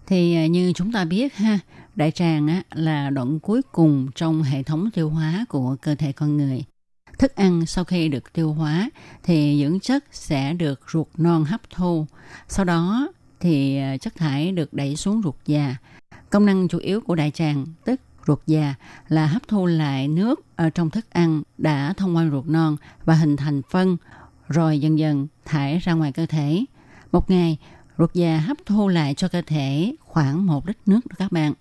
Thì ờ, như chúng ta biết ha, đại tràng á, là đoạn cuối cùng trong hệ thống tiêu hóa của cơ thể con người. Thức ăn sau khi được tiêu hóa thì dưỡng chất sẽ được ruột non hấp thu. Sau đó thì à, chất thải được đẩy xuống ruột già. Công năng chủ yếu của đại tràng tức ruột già là hấp thu lại nước ở trong thức ăn đã thông qua ruột non và hình thành phân rồi dần dần thải ra ngoài cơ thể. Một ngày, ruột già hấp thu lại cho cơ thể khoảng một lít nước đó các bạn.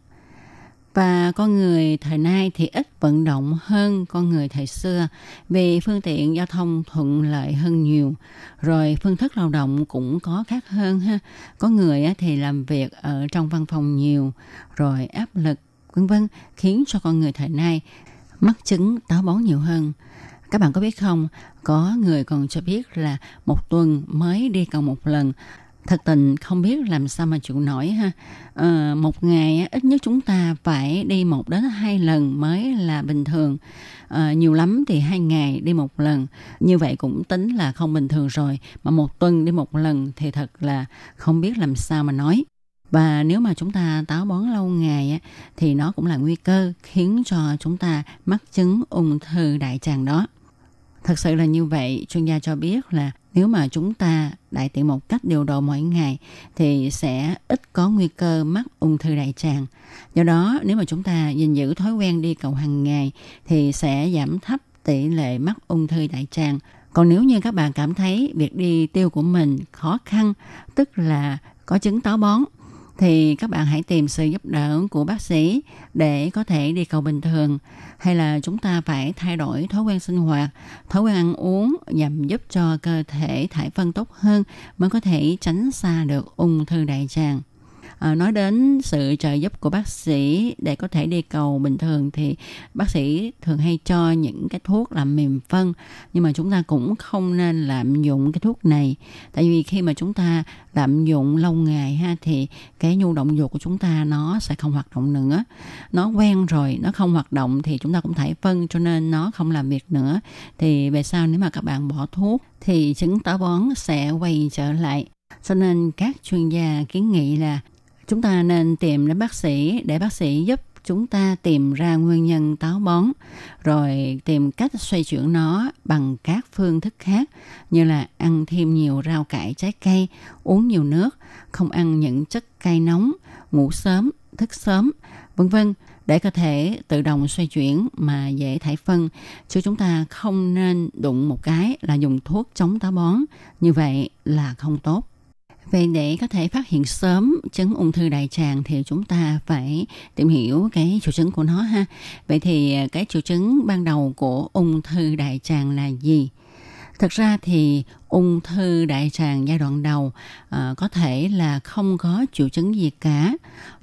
Và con người thời nay thì ít vận động hơn con người thời xưa vì phương tiện giao thông thuận lợi hơn nhiều. Rồi phương thức lao động cũng có khác hơn ha. Có người thì làm việc ở trong văn phòng nhiều, rồi áp lực vân vân khiến cho con người thời nay mắc chứng táo bón nhiều hơn. Các bạn có biết không, có người còn cho biết là một tuần mới đi cầu một lần thật tình không biết làm sao mà chịu nổi ha. À, một ngày ít nhất chúng ta phải đi một đến hai lần mới là bình thường. À, nhiều lắm thì hai ngày đi một lần. Như vậy cũng tính là không bình thường rồi. Mà một tuần đi một lần thì thật là không biết làm sao mà nói. Và nếu mà chúng ta táo bón lâu ngày thì nó cũng là nguy cơ khiến cho chúng ta mắc chứng ung thư đại tràng đó thật sự là như vậy chuyên gia cho biết là nếu mà chúng ta đại tiện một cách điều độ mỗi ngày thì sẽ ít có nguy cơ mắc ung thư đại tràng. Do đó, nếu mà chúng ta gìn giữ thói quen đi cầu hàng ngày thì sẽ giảm thấp tỷ lệ mắc ung thư đại tràng. Còn nếu như các bạn cảm thấy việc đi tiêu của mình khó khăn, tức là có chứng táo bón thì các bạn hãy tìm sự giúp đỡ của bác sĩ để có thể đi cầu bình thường hay là chúng ta phải thay đổi thói quen sinh hoạt, thói quen ăn uống nhằm giúp cho cơ thể thải phân tốt hơn mới có thể tránh xa được ung thư đại tràng. À, nói đến sự trợ giúp của bác sĩ để có thể đi cầu bình thường thì bác sĩ thường hay cho những cái thuốc làm mềm phân nhưng mà chúng ta cũng không nên lạm dụng cái thuốc này. Tại vì khi mà chúng ta lạm dụng lâu ngày ha thì cái nhu động dục của chúng ta nó sẽ không hoạt động nữa. Nó quen rồi nó không hoạt động thì chúng ta cũng thải phân cho nên nó không làm việc nữa. Thì về sau nếu mà các bạn bỏ thuốc thì chứng táo bón sẽ quay trở lại. Cho nên các chuyên gia kiến nghị là chúng ta nên tìm đến bác sĩ để bác sĩ giúp chúng ta tìm ra nguyên nhân táo bón, rồi tìm cách xoay chuyển nó bằng các phương thức khác như là ăn thêm nhiều rau cải trái cây, uống nhiều nước, không ăn những chất cay nóng, ngủ sớm, thức sớm, vân vân để cơ thể tự động xoay chuyển mà dễ thải phân. Chứ chúng ta không nên đụng một cái là dùng thuốc chống táo bón. Như vậy là không tốt. Vậy để có thể phát hiện sớm chứng ung thư đại tràng thì chúng ta phải tìm hiểu cái triệu chứng của nó ha. Vậy thì à, cái triệu chứng ban đầu của ung thư đại tràng là gì? Thực ra thì ung thư đại tràng giai đoạn đầu à, có thể là không có triệu chứng gì cả.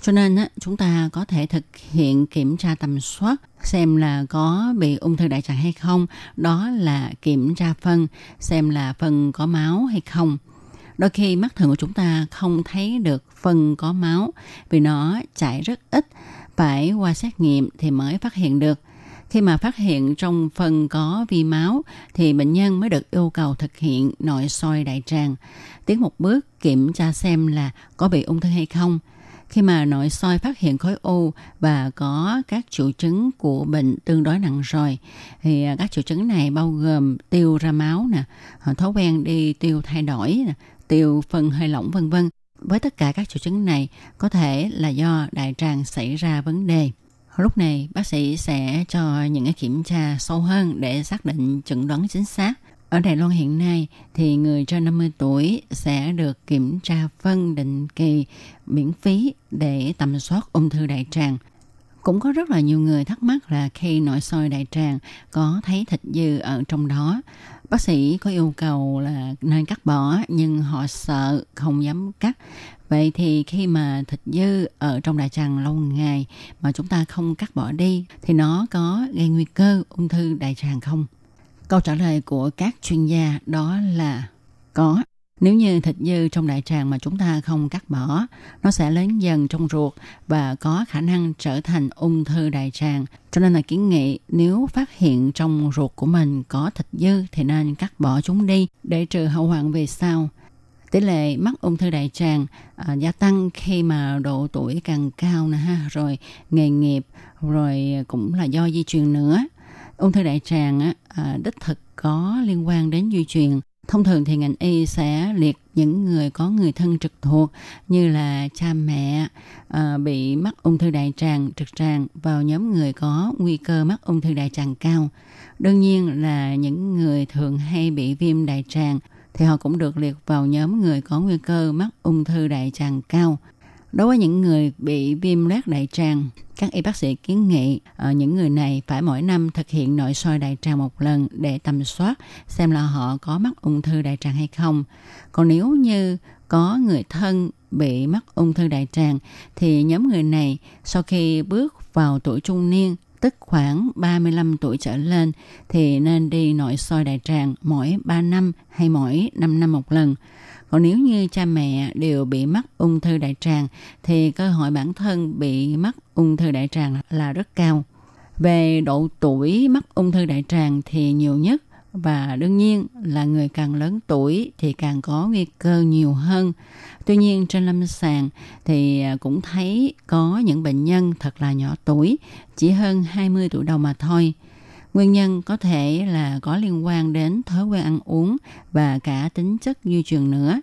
Cho nên á, chúng ta có thể thực hiện kiểm tra tầm soát xem là có bị ung thư đại tràng hay không. Đó là kiểm tra phân, xem là phân có máu hay không. Đôi khi mắt thường của chúng ta không thấy được phân có máu vì nó chảy rất ít, phải qua xét nghiệm thì mới phát hiện được. Khi mà phát hiện trong phân có vi máu thì bệnh nhân mới được yêu cầu thực hiện nội soi đại tràng, tiến một bước kiểm tra xem là có bị ung thư hay không. Khi mà nội soi phát hiện khối u và có các triệu chứng của bệnh tương đối nặng rồi, thì à, các triệu chứng này bao gồm tiêu ra máu nè, à, thói quen đi tiêu thay đổi nè, tiêu, phân hơi lỏng, vân vân. Với tất cả các triệu chứng này, có thể là do đại tràng xảy ra vấn đề. Lúc này, bác sĩ sẽ cho những cái kiểm tra sâu hơn để xác định chẩn đoán chính xác. Ở Đài Loan hiện nay thì người trên 50 tuổi sẽ được kiểm tra phân định kỳ miễn phí để tầm soát ung thư đại tràng. Cũng có rất là nhiều người thắc mắc là khi nội soi đại tràng có thấy thịt dư ở trong đó. Bác sĩ có yêu cầu là nên cắt bỏ, nhưng họ sợ không dám cắt Vậy thì khi mà thịt dư ở trong đại tràng lâu ngày mà chúng ta không cắt bỏ đi, thì nó có gây nguy cơ ung thư đại tràng không? Câu trả lời của các chuyên gia đó là có. Nếu như thịt dư trong đại tràng mà chúng ta không cắt bỏ, nó sẽ lớn dần trong ruột và có khả năng trở thành ung thư đại tràng. Cho nên là kiến nghị nếu phát hiện trong ruột của mình có thịt dư thì nên cắt bỏ chúng đi để trừ hậu hoạn về sau. Tỷ lệ mắc ung thư đại tràng à, gia tăng khi mà độ tuổi càng cao nè ha rồi nghề nghiệp rồi cũng là do di truyền nữa. Ung thư đại tràng á, à, đích thực có liên quan đến di truyền thông thường thì ngành y sẽ liệt những người có người thân trực thuộc như là cha mẹ à, bị mắc ung thư đại tràng trực tràng vào nhóm người có nguy cơ mắc ung thư đại tràng cao đương nhiên là những người thường hay bị viêm đại tràng thì họ cũng được liệt vào nhóm người có nguy cơ mắc ung thư đại tràng cao. Đối với những người bị viêm loét đại tràng, các y bác sĩ kiến nghị ở những người này phải mỗi năm thực hiện nội soi đại tràng một lần để tầm soát xem là họ có mắc ung thư đại tràng hay không. Còn nếu như có người thân bị mắc ung thư đại tràng thì nhóm người này sau khi bước vào tuổi trung niên tức khoảng 35 tuổi trở lên thì nên đi nội soi đại tràng mỗi 3 năm hay mỗi 5 năm một lần. Còn nếu như cha mẹ đều bị mắc ung thư đại tràng thì cơ hội bản thân bị mắc ung thư đại tràng là rất cao. Về độ tuổi mắc ung thư đại tràng thì nhiều nhất và đương nhiên là người càng lớn tuổi thì càng có nguy cơ nhiều hơn. Tuy nhiên trên lâm sàng thì à, cũng thấy có những bệnh nhân thật là nhỏ tuổi, chỉ hơn 20 tuổi đầu mà thôi. Nguyên nhân có thể là có liên quan đến thói quen ăn uống và cả tính chất di truyền nữa.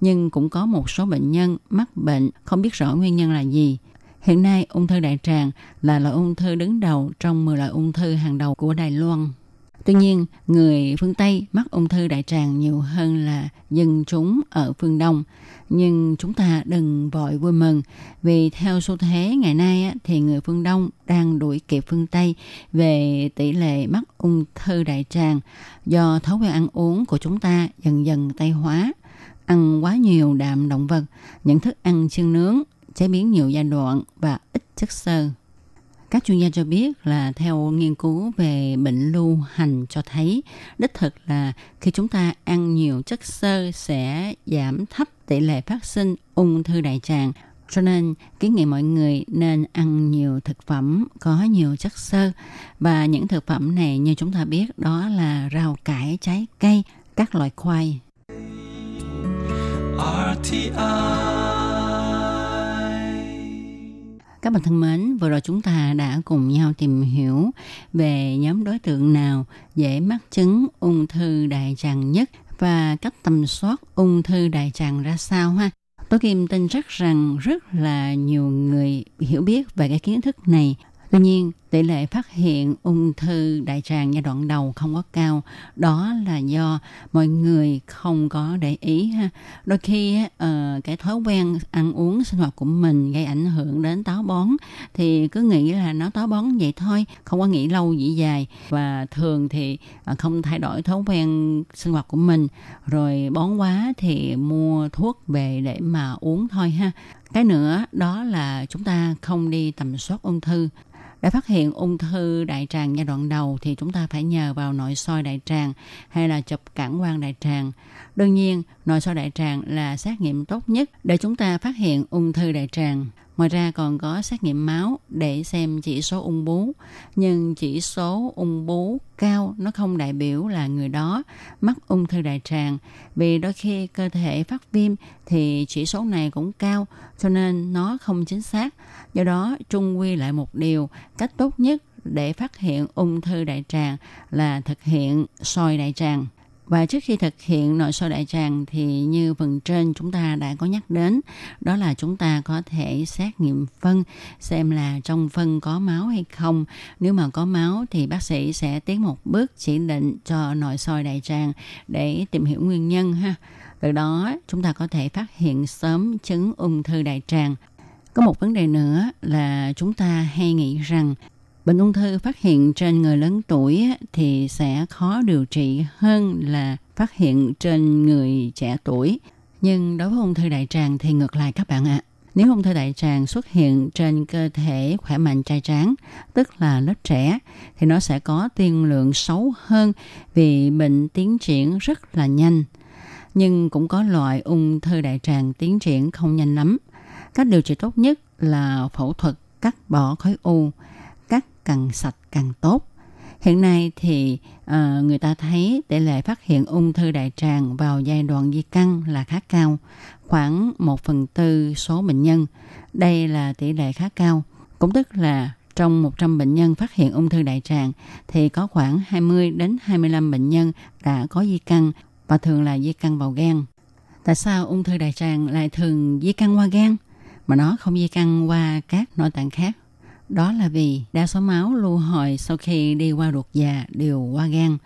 Nhưng cũng có một số bệnh nhân mắc bệnh không biết rõ nguyên nhân là gì. Hiện nay, ung thư đại tràng là loại ung thư đứng đầu trong 10 loại ung thư hàng đầu của Đài Loan. Tuy nhiên, người phương Tây mắc ung thư đại tràng nhiều hơn là dân chúng ở phương Đông. Nhưng chúng ta đừng vội vui mừng vì theo xu thế ngày nay thì người phương Đông đang đuổi kịp phương Tây về tỷ lệ mắc ung thư đại tràng do thói quen ăn uống của chúng ta dần dần Tây hóa. Ăn quá nhiều đạm động vật, những thức ăn chiên nướng, chế biến nhiều giai đoạn và ít chất xơ. Các chuyên gia cho biết là theo nghiên cứu về bệnh lưu hành cho thấy đích thực là khi chúng ta ăn nhiều chất xơ sẽ giảm thấp tỷ lệ phát sinh ung thư đại tràng. Cho nên kiến nghị mọi người nên ăn nhiều thực phẩm có nhiều chất xơ và những thực phẩm này như chúng ta biết đó là rau cải, trái cây, các loại khoai. RTI các bạn thân mến, vừa rồi chúng ta đã cùng nhau tìm hiểu về nhóm đối tượng nào dễ mắc chứng ung thư đại tràng nhất và cách tầm soát ung thư đại tràng ra sao ha. Tôi Kim tin chắc rằng rất là nhiều người hiểu biết về cái kiến thức này Tuy nhiên, tỷ lệ phát hiện ung thư đại tràng giai đoạn đầu không có cao. Đó là do mọi người không có để ý ha. Đôi khi uh, cái thói quen ăn uống sinh hoạt của mình gây ảnh hưởng đến táo bón thì cứ nghĩ là nó táo bón vậy thôi, không có nghĩ lâu dĩ dài và thường thì ờ, không thay đổi thói quen sinh hoạt của mình rồi bón quá thì mua thuốc về để mà uống thôi ha. Cái nữa đó là chúng ta không đi tầm soát ung thư để phát hiện ung thư đại tràng giai đoạn đầu thì chúng ta phải nhờ vào nội soi đại tràng hay là chụp cản quang đại tràng. Đương nhiên, nội soi đại tràng là xét nghiệm tốt nhất để chúng ta phát hiện ung thư đại tràng. Ngoài ra còn có xét nghiệm máu để xem chỉ số ung bú. Nhưng chỉ số ung bú cao nó không đại biểu là người đó mắc ung thư đại tràng. Vì đôi khi cơ thể phát viêm thì chỉ số này cũng cao cho nên nó không chính xác. Do đó trung quy lại một điều, cách tốt nhất để phát hiện ung thư đại tràng là thực hiện soi đại tràng. Và trước khi thực hiện nội soi đại tràng thì như phần trên chúng ta đã có nhắc đến, đó là chúng ta có thể xét nghiệm phân xem là trong phân có máu hay không. Nếu mà có máu thì bác sĩ sẽ tiến một bước chỉ định cho nội soi đại tràng để tìm hiểu nguyên nhân ha. Từ đó chúng ta có thể phát hiện sớm chứng ung thư đại tràng. Có một vấn đề nữa là chúng ta hay nghĩ rằng Bệnh ung thư phát hiện trên người lớn tuổi thì sẽ khó điều trị hơn là phát hiện trên người trẻ tuổi. Nhưng đối với ung thư đại tràng thì ngược lại các bạn ạ. Nếu ung thư đại tràng xuất hiện trên cơ thể khỏe mạnh trai tráng, tức là lớp trẻ, thì nó sẽ có tiên lượng xấu hơn vì bệnh tiến triển rất là nhanh. Nhưng cũng có loại ung thư đại tràng tiến triển không nhanh lắm. Cách điều trị tốt nhất là phẫu thuật cắt bỏ khối u cắt càng sạch càng tốt. Hiện nay thì uh, người ta thấy tỷ lệ phát hiện ung thư đại tràng vào giai đoạn di căn là khá cao, khoảng 1 phần tư số bệnh nhân. Đây là tỷ lệ khá cao, cũng tức là trong 100 bệnh nhân phát hiện ung thư đại tràng thì có khoảng 20 đến 25 bệnh nhân đã có di căn và thường là di căn vào gan. Tại sao ung thư đại tràng lại thường di căn qua gan mà nó không di căn qua các nội tạng khác? Đó là vì đa số máu lưu hồi sau khi đi qua ruột già đều qua gan.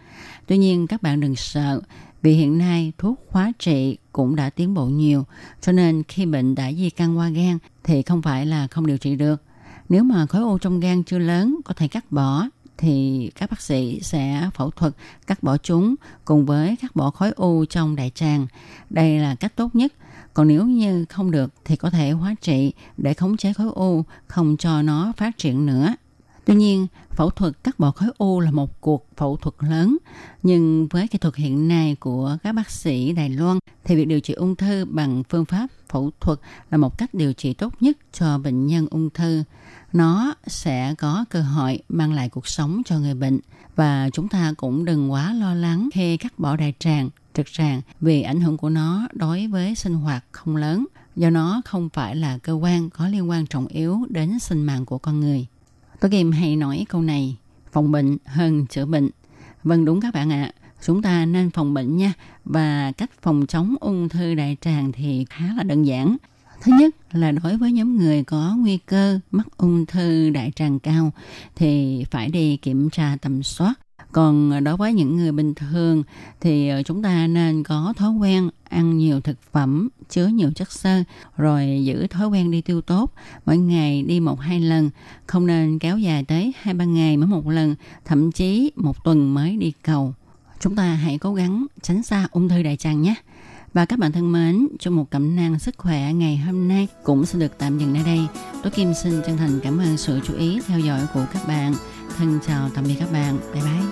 Tuy nhiên, các bạn đừng sợ, vì hiện nay thuốc hóa trị cũng đã tiến bộ nhiều, cho nên khi bệnh đã di căn qua gan thì không phải là không điều trị được. Nếu mà khối u trong gan chưa lớn, có thể cắt bỏ, thì các bác sĩ sẽ phẫu thuật cắt bỏ chúng cùng với cắt bỏ khối u trong đại tràng. Đây là cách tốt nhất còn nếu như không được thì có thể hóa trị để khống chế khối u, không cho nó phát triển nữa. Tuy nhiên, phẫu thuật cắt bỏ khối u là một cuộc phẫu thuật lớn, nhưng với kỹ thuật hiện nay của các bác sĩ Đài Loan thì việc điều trị ung thư bằng phương pháp phẫu thuật là một cách điều trị tốt nhất cho bệnh nhân ung thư. Nó sẽ có cơ hội mang lại cuộc sống cho người bệnh và chúng ta cũng đừng quá lo lắng khi cắt bỏ đại tràng trực tràng vì ảnh hưởng của nó đối với sinh hoạt không lớn do nó không phải là cơ quan có liên quan trọng yếu đến sinh mạng của con người. Tôi Kim hay nói câu này, phòng bệnh hơn chữa bệnh. Vâng đúng các bạn ạ, à, chúng ta nên phòng bệnh nha và cách phòng chống ung thư đại tràng thì khá là đơn giản. Thứ nhất là đối với nhóm người có nguy cơ mắc ung thư đại tràng cao thì phải đi kiểm tra tầm soát còn ờ, đối với những người bình thường thì ờ, chúng ta nên có thói quen ăn nhiều thực phẩm chứa nhiều chất xơ rồi giữ thói quen đi tiêu tốt mỗi ngày đi một hai lần không nên kéo dài tới hai ba ngày mới một lần thậm chí một tuần mới đi cầu chúng ta hãy cố gắng tránh xa ung thư đại tràng nhé và các bạn thân mến, trong một cẩm nang sức khỏe ngày hôm nay cũng sẽ được tạm dừng nơi đây. Tôi Kim xin chân thành cảm ơn sự chú ý theo dõi của các bạn. Thân chào tạm biệt các bạn. Bye bye.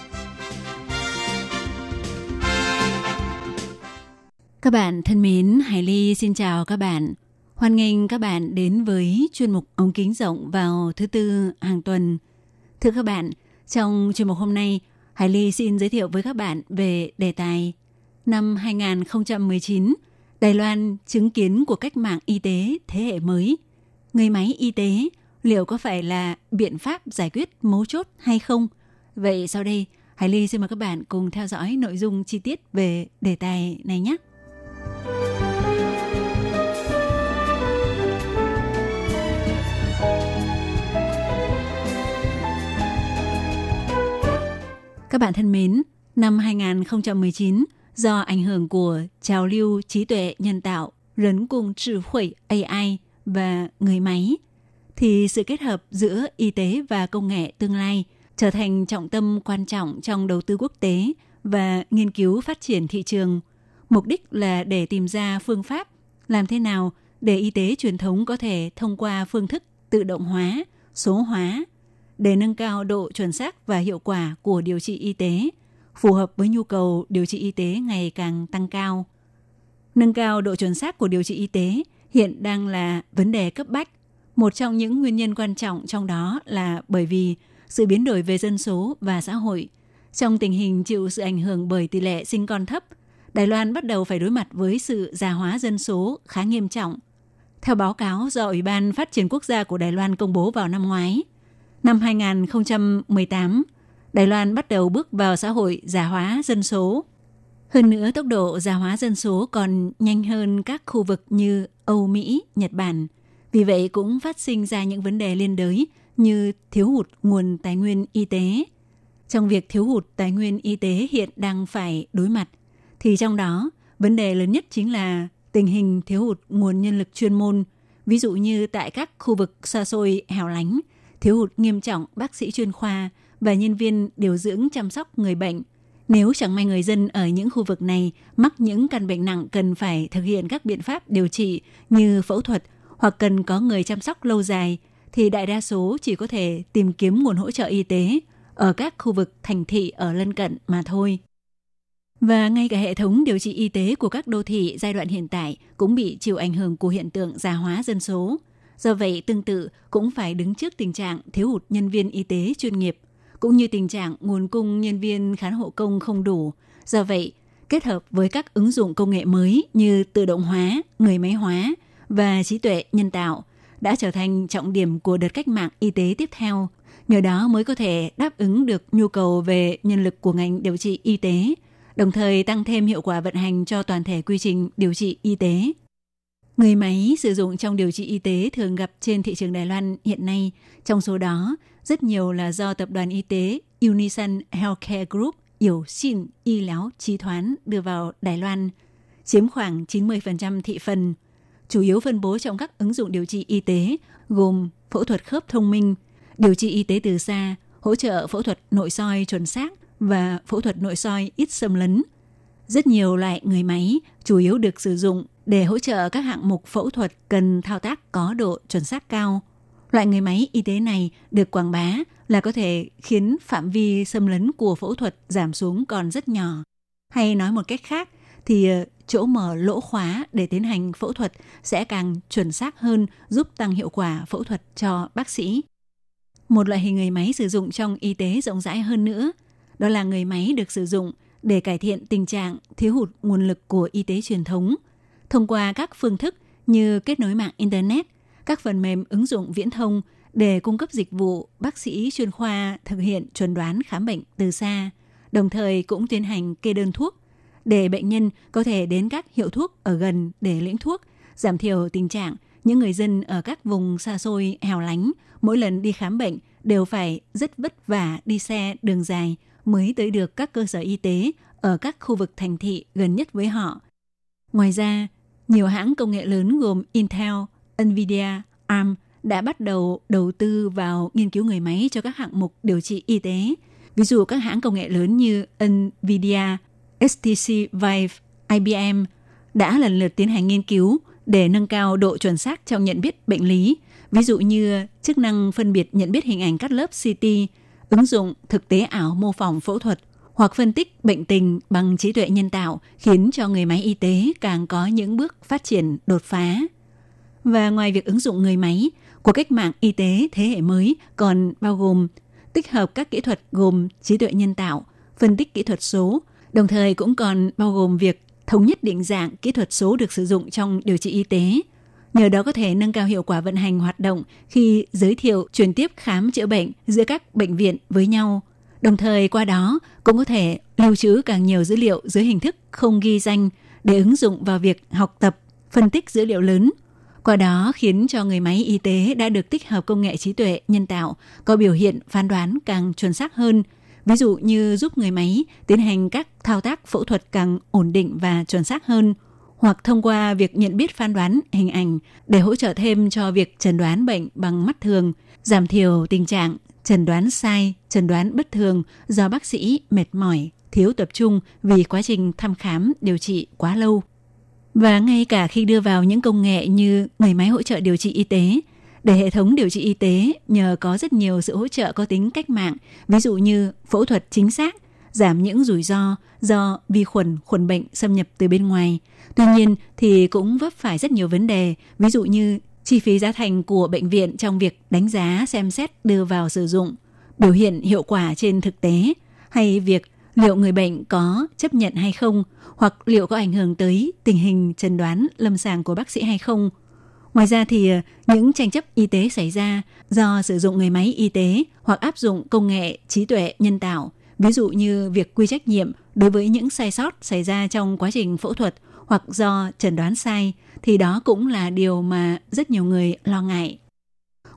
Các bạn thân mến, Hải Ly xin chào các bạn. Hoan nghênh các bạn đến với chuyên mục ống kính rộng vào thứ tư hàng tuần. Thưa các bạn, trong chuyên mục hôm nay, Hải Ly xin giới thiệu với các bạn về đề tài năm 2019 Đài Loan chứng kiến của cách mạng y tế thế hệ mới. Người máy y tế liệu có phải là biện pháp giải quyết mấu chốt hay không? Vậy sau đây, Hải Ly xin mời các bạn cùng theo dõi nội dung chi tiết về đề tài này nhé. Các bạn thân mến, năm 2019, do ảnh hưởng của trào lưu trí tuệ nhân tạo, rấn cung trí huệ AI và người máy, thì sự kết hợp giữa y tế và công nghệ tương lai trở thành trọng tâm quan trọng trong đầu tư quốc tế và nghiên cứu phát triển thị trường. Mục đích là để tìm ra phương pháp làm thế nào để y tế truyền thống có thể thông qua phương thức tự động hóa, số hóa để nâng cao độ chuẩn xác và hiệu quả của điều trị y tế, phù hợp với nhu cầu điều trị y tế ngày càng tăng cao. Nâng cao độ chuẩn xác của điều trị y tế hiện đang là vấn đề cấp bách. Một trong những nguyên nhân quan trọng trong đó là bởi vì sự biến đổi về dân số và xã hội. Trong tình hình chịu sự ảnh hưởng bởi tỷ lệ sinh con thấp, Đài Loan bắt đầu phải đối mặt với sự già hóa dân số khá nghiêm trọng. Theo báo cáo do Ủy ban Phát triển Quốc gia của Đài Loan công bố vào năm ngoái, năm 2018, Đài Loan bắt đầu bước vào xã hội già hóa dân số. Hơn nữa, tốc độ già hóa dân số còn nhanh hơn các khu vực như Âu Mỹ, Nhật Bản. Vì vậy cũng phát sinh ra những vấn đề liên đới như thiếu hụt nguồn tài nguyên y tế. Trong việc thiếu hụt tài nguyên y tế hiện đang phải đối mặt, thì trong đó vấn đề lớn nhất chính là tình hình thiếu hụt nguồn nhân lực chuyên môn, ví dụ như tại các khu vực xa xôi hẻo lánh, thiếu hụt nghiêm trọng bác sĩ chuyên khoa và nhân viên điều dưỡng chăm sóc người bệnh. Nếu chẳng may người dân ở những khu vực này mắc những căn bệnh nặng cần phải thực hiện các biện pháp điều trị như phẫu thuật hoặc cần có người chăm sóc lâu dài, thì đại đa số chỉ có thể tìm kiếm nguồn hỗ trợ y tế ở các khu vực thành thị ở lân cận mà thôi. Và ngay cả hệ thống điều trị y tế của các đô thị giai đoạn hiện tại cũng bị chịu ảnh hưởng của hiện tượng già hóa dân số. Do vậy, tương tự cũng phải đứng trước tình trạng thiếu hụt nhân viên y tế chuyên nghiệp – cũng như tình trạng nguồn cung nhân viên khán hộ công không đủ. Do vậy, kết hợp với các ứng dụng công nghệ mới như tự động hóa, người máy hóa và trí tuệ nhân tạo đã trở thành trọng điểm của đợt cách mạng y tế tiếp theo. Nhờ đó mới có thể đáp ứng được nhu cầu về nhân lực của ngành điều trị y tế, đồng thời tăng thêm hiệu quả vận hành cho toàn thể quy trình điều trị y tế. Người máy sử dụng trong điều trị y tế thường gặp trên thị trường Đài Loan hiện nay, trong số đó rất nhiều là do tập đoàn y tế Unison Healthcare Group Yểu Xin Y Láo Trí Thoán đưa vào Đài Loan, chiếm khoảng 90% thị phần, chủ yếu phân bố trong các ứng dụng điều trị y tế gồm phẫu thuật khớp thông minh, điều trị y tế từ xa, hỗ trợ phẫu thuật nội soi chuẩn xác và phẫu thuật nội soi ít xâm lấn. Rất nhiều loại người máy chủ yếu được sử dụng để hỗ trợ các hạng mục phẫu thuật cần thao tác có độ chuẩn xác cao – Loại người máy y tế này được quảng bá là có thể khiến phạm vi xâm lấn của phẫu thuật giảm xuống còn rất nhỏ. Hay nói một cách khác thì ờ, chỗ mở lỗ khóa để tiến hành phẫu thuật sẽ càng chuẩn xác hơn giúp tăng hiệu quả phẫu thuật cho bác sĩ. Một loại hình người máy sử dụng trong y tế rộng rãi hơn nữa, đó là người máy được sử dụng để cải thiện tình trạng thiếu hụt nguồn lực của y tế truyền thống. Thông qua các phương thức như kết nối mạng internet, các phần mềm ứng dụng viễn thông để cung cấp dịch vụ bác sĩ chuyên khoa thực hiện chuẩn đoán khám bệnh từ xa, đồng thời cũng tiến hành kê đơn thuốc để bệnh nhân có thể đến các hiệu thuốc ở gần để lĩnh thuốc, giảm thiểu tình trạng những người dân ở các vùng xa xôi hẻo lánh mỗi lần đi khám bệnh đều phải rất vất vả đi xe đường dài mới tới được các cơ sở y tế ở các khu vực thành thị gần nhất với họ Ngoài ra, nhiều hãng công nghệ lớn gồm Intel, Nvidia, ARM đã bắt đầu đầu tư vào nghiên cứu người máy cho các hạng mục điều trị y tế. Ví dụ các hãng công nghệ lớn như Nvidia, HTC Vive, IBM đã lần lượt tiến hành nghiên cứu để nâng cao độ chuẩn xác trong nhận biết bệnh lý, ví dụ như chức năng phân biệt nhận biết hình ảnh cắt lớp CT, ứng dụng thực tế ảo mô phỏng phẫu thuật hoặc phân tích bệnh tình bằng trí tuệ nhân tạo khiến cho người máy y tế càng có những bước phát triển đột phá. Và ngoài việc ứng dụng người máy, của cách mạng y tế thế hệ mới còn bao gồm tích hợp các kỹ thuật gồm trí tuệ nhân tạo, phân tích kỹ thuật số, đồng thời cũng còn bao gồm việc thống nhất định dạng kỹ thuật số được sử dụng trong điều trị y tế. Nhờ đó có thể nâng cao hiệu quả vận hành hoạt động khi giới thiệu truyền tiếp khám chữa bệnh giữa các bệnh viện với nhau. Đồng thời qua đó cũng có thể lưu trữ càng nhiều dữ liệu dưới hình thức không ghi danh để ứng dụng vào việc học tập, phân tích dữ liệu lớn. Qua đó khiến cho người máy y tế đã được tích hợp công nghệ trí tuệ nhân tạo có biểu hiện phán đoán càng chuẩn xác hơn – ví dụ như giúp người máy tiến hành các thao tác phẫu thuật càng ổn định và chuẩn xác hơn, hoặc thông qua việc nhận biết phán đoán hình ảnh để hỗ trợ thêm cho việc chẩn đoán bệnh bằng mắt thường, giảm thiểu tình trạng chẩn đoán sai, chẩn đoán bất thường do bác sĩ mệt mỏi, thiếu tập trung vì quá trình thăm khám điều trị quá lâu. Và ngay cả khi đưa vào những công nghệ như người máy hỗ trợ điều trị y tế để hệ thống điều trị y tế nhờ có rất nhiều sự hỗ trợ có tính cách mạng, ví dụ như phẫu thuật chính xác, giảm những rủi ro do vi khuẩn, khuẩn bệnh xâm nhập từ bên ngoài. Tuy nhiên thì cũng vấp phải rất nhiều vấn đề, ví dụ như chi phí giá thành của bệnh viện trong việc đánh giá, xem xét đưa vào sử dụng, biểu hiện hiệu quả trên thực tế, hay việc liệu người bệnh có chấp nhận hay không, hoặc liệu có ảnh hưởng tới tình hình chẩn đoán lâm sàng của bác sĩ hay không – Ngoài ra thì ờ, những tranh chấp y tế xảy ra do sử dụng người máy y tế hoặc áp dụng công nghệ trí tuệ nhân tạo, ví dụ như việc quy trách nhiệm đối với những sai sót xảy ra trong quá trình phẫu thuật hoặc do chẩn đoán sai thì đó cũng là điều mà rất nhiều người lo ngại.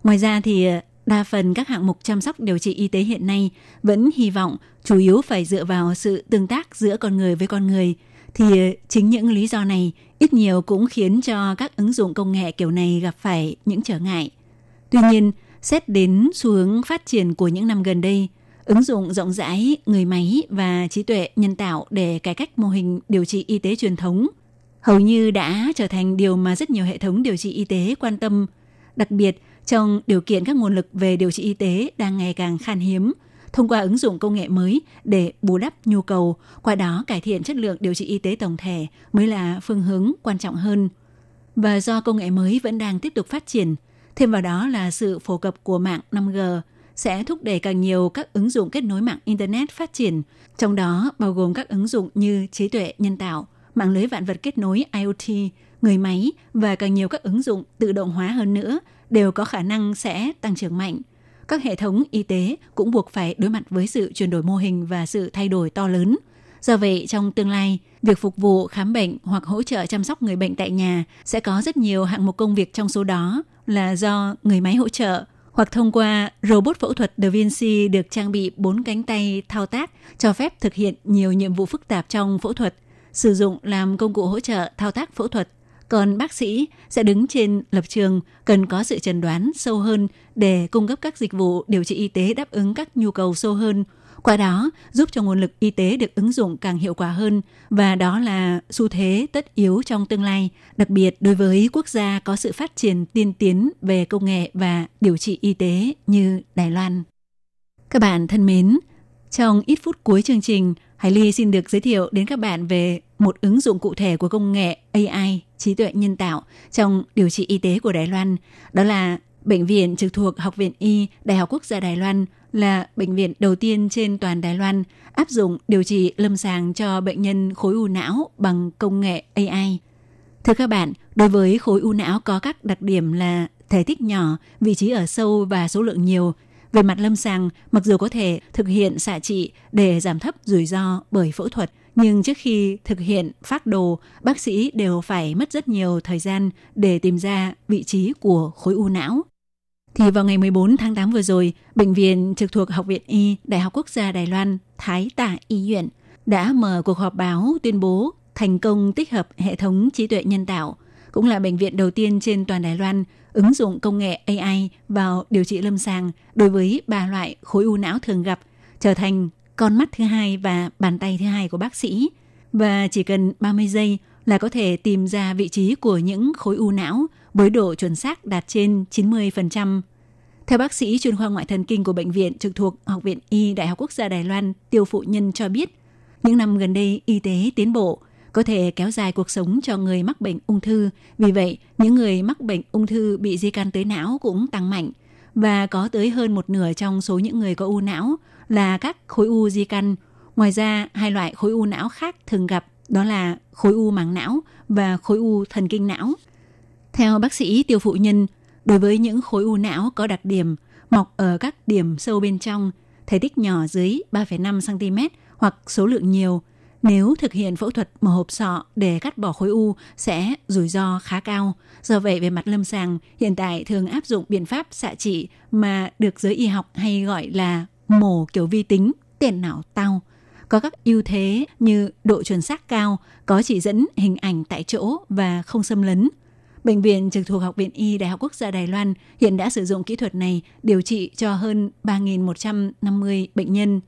Ngoài ra thì ờ, đa phần các hạng mục chăm sóc điều trị y tế hiện nay vẫn hy vọng chủ yếu phải dựa vào sự tương tác giữa con người với con người thì ờ, chính những lý do này ít nhiều cũng khiến cho các ứng dụng công nghệ kiểu này gặp phải những trở ngại. Tuy nhiên, xét đến xu hướng phát triển của những năm gần đây, ứng dụng rộng rãi người máy và trí tuệ nhân tạo để cải cách mô hình điều trị y tế truyền thống hầu như đã trở thành điều mà rất nhiều hệ thống điều trị y tế quan tâm, đặc biệt trong điều kiện các nguồn lực về điều trị y tế đang ngày càng khan hiếm thông qua ứng dụng công nghệ mới để bù đắp nhu cầu, qua đó cải thiện chất lượng điều trị y tế tổng thể mới là phương hướng quan trọng hơn. Và do công nghệ mới vẫn đang tiếp tục phát triển, thêm vào đó là sự phổ cập của mạng 5G sẽ thúc đẩy càng nhiều các ứng dụng kết nối mạng Internet phát triển, trong đó bao gồm các ứng dụng như trí tuệ nhân tạo, mạng lưới vạn vật kết nối IoT, người máy và càng nhiều các ứng dụng tự động hóa hơn nữa đều có khả năng sẽ tăng trưởng mạnh – các hệ thống y tế cũng buộc phải đối mặt với sự chuyển đổi mô hình và sự thay đổi to lớn. Do vậy, trong tương lai, việc phục vụ khám bệnh hoặc hỗ trợ chăm sóc người bệnh tại nhà sẽ có rất nhiều hạng mục công việc trong số đó là do người máy hỗ trợ hoặc thông qua robot phẫu thuật Da Vinci được trang bị bốn cánh tay thao tác cho phép thực hiện nhiều nhiệm vụ phức tạp trong phẫu thuật, sử dụng làm công cụ hỗ trợ thao tác phẫu thuật còn bác sĩ sẽ đứng trên lập trường cần có sự chẩn đoán sâu hơn để cung cấp các dịch vụ điều trị y tế đáp ứng các nhu cầu sâu hơn. Qua đó, giúp cho nguồn lực y tế được ứng dụng càng hiệu quả hơn và đó là xu thế tất yếu trong tương lai, đặc biệt đối với quốc gia có sự phát triển tiên tiến về công nghệ và điều trị y tế như Đài Loan. Các bạn thân mến, trong ít phút cuối chương trình, Hải Ly xin được giới thiệu đến các bạn về một ứng dụng cụ thể của công nghệ AI, trí tuệ nhân tạo trong điều trị y tế của Đài Loan. Đó là Bệnh viện trực thuộc Học viện Y Đại học Quốc gia Đài Loan là bệnh viện đầu tiên trên toàn Đài Loan áp dụng điều trị lâm sàng cho bệnh nhân khối u não bằng công nghệ AI. Thưa các bạn, đối với khối u não có các đặc điểm là thể tích nhỏ, vị trí ở sâu và số lượng nhiều – về mặt lâm sàng, mặc dù có thể thực hiện xạ trị để giảm thấp rủi ro bởi phẫu thuật, nhưng trước khi thực hiện phác đồ, bác sĩ đều phải mất rất nhiều thời gian để tìm ra vị trí của khối u não. Thì vào ngày 14 tháng 8 vừa rồi, Bệnh viện trực thuộc Học viện Y Đại học Quốc gia Đài Loan Thái Tả đã mở cuộc họp báo tuyên bố thành công tích hợp hệ thống trí tuệ nhân tạo, cũng là bệnh viện đầu tiên trên toàn Đài Loan ứng dụng công nghệ AI vào điều trị lâm sàng đối với ba loại khối u não thường gặp, trở thành con mắt thứ hai và bàn tay thứ hai của bác sĩ. Và chỉ cần 30 giây là có thể tìm ra vị trí của những khối u não với độ chuẩn xác đạt trên 90%. Theo bác sĩ chuyên khoa ngoại thần kinh của bệnh viện trực thuộc Học viện Y Đại học Quốc gia Đài Loan Tiêu Phụ Nhân cho biết, những năm gần đây y tế tiến bộ, có thể kéo dài cuộc sống cho người mắc bệnh ung thư. Vì vậy, những người mắc bệnh ung thư bị di căn tới não cũng tăng mạnh và có tới hơn một nửa trong số những người có u não là các khối u di căn. Ngoài ra, hai loại khối u não khác thường gặp đó là khối u màng não và khối u thần kinh não. Theo bác sĩ Tiêu Phụ Nhân, đối với những khối u não có đặc điểm mọc ở các điểm sâu bên trong, thể tích nhỏ dưới 3,5 cm hoặc số lượng nhiều, nếu thực hiện phẫu thuật mở hộp sọ để cắt bỏ khối u sẽ rủi ro khá cao. Do vậy về mặt lâm sàng, hiện tại thường áp dụng biện pháp xạ trị mà được giới y học hay gọi là mổ kiểu vi tính, tiền não tao. Có các ưu thế như độ chuẩn xác cao, có chỉ dẫn hình ảnh tại chỗ và không xâm lấn. Bệnh viện trực thuộc Học viện Y Đại học Quốc gia Đài Loan hiện đã sử dụng kỹ thuật này điều trị cho hơn 3.150 bệnh nhân.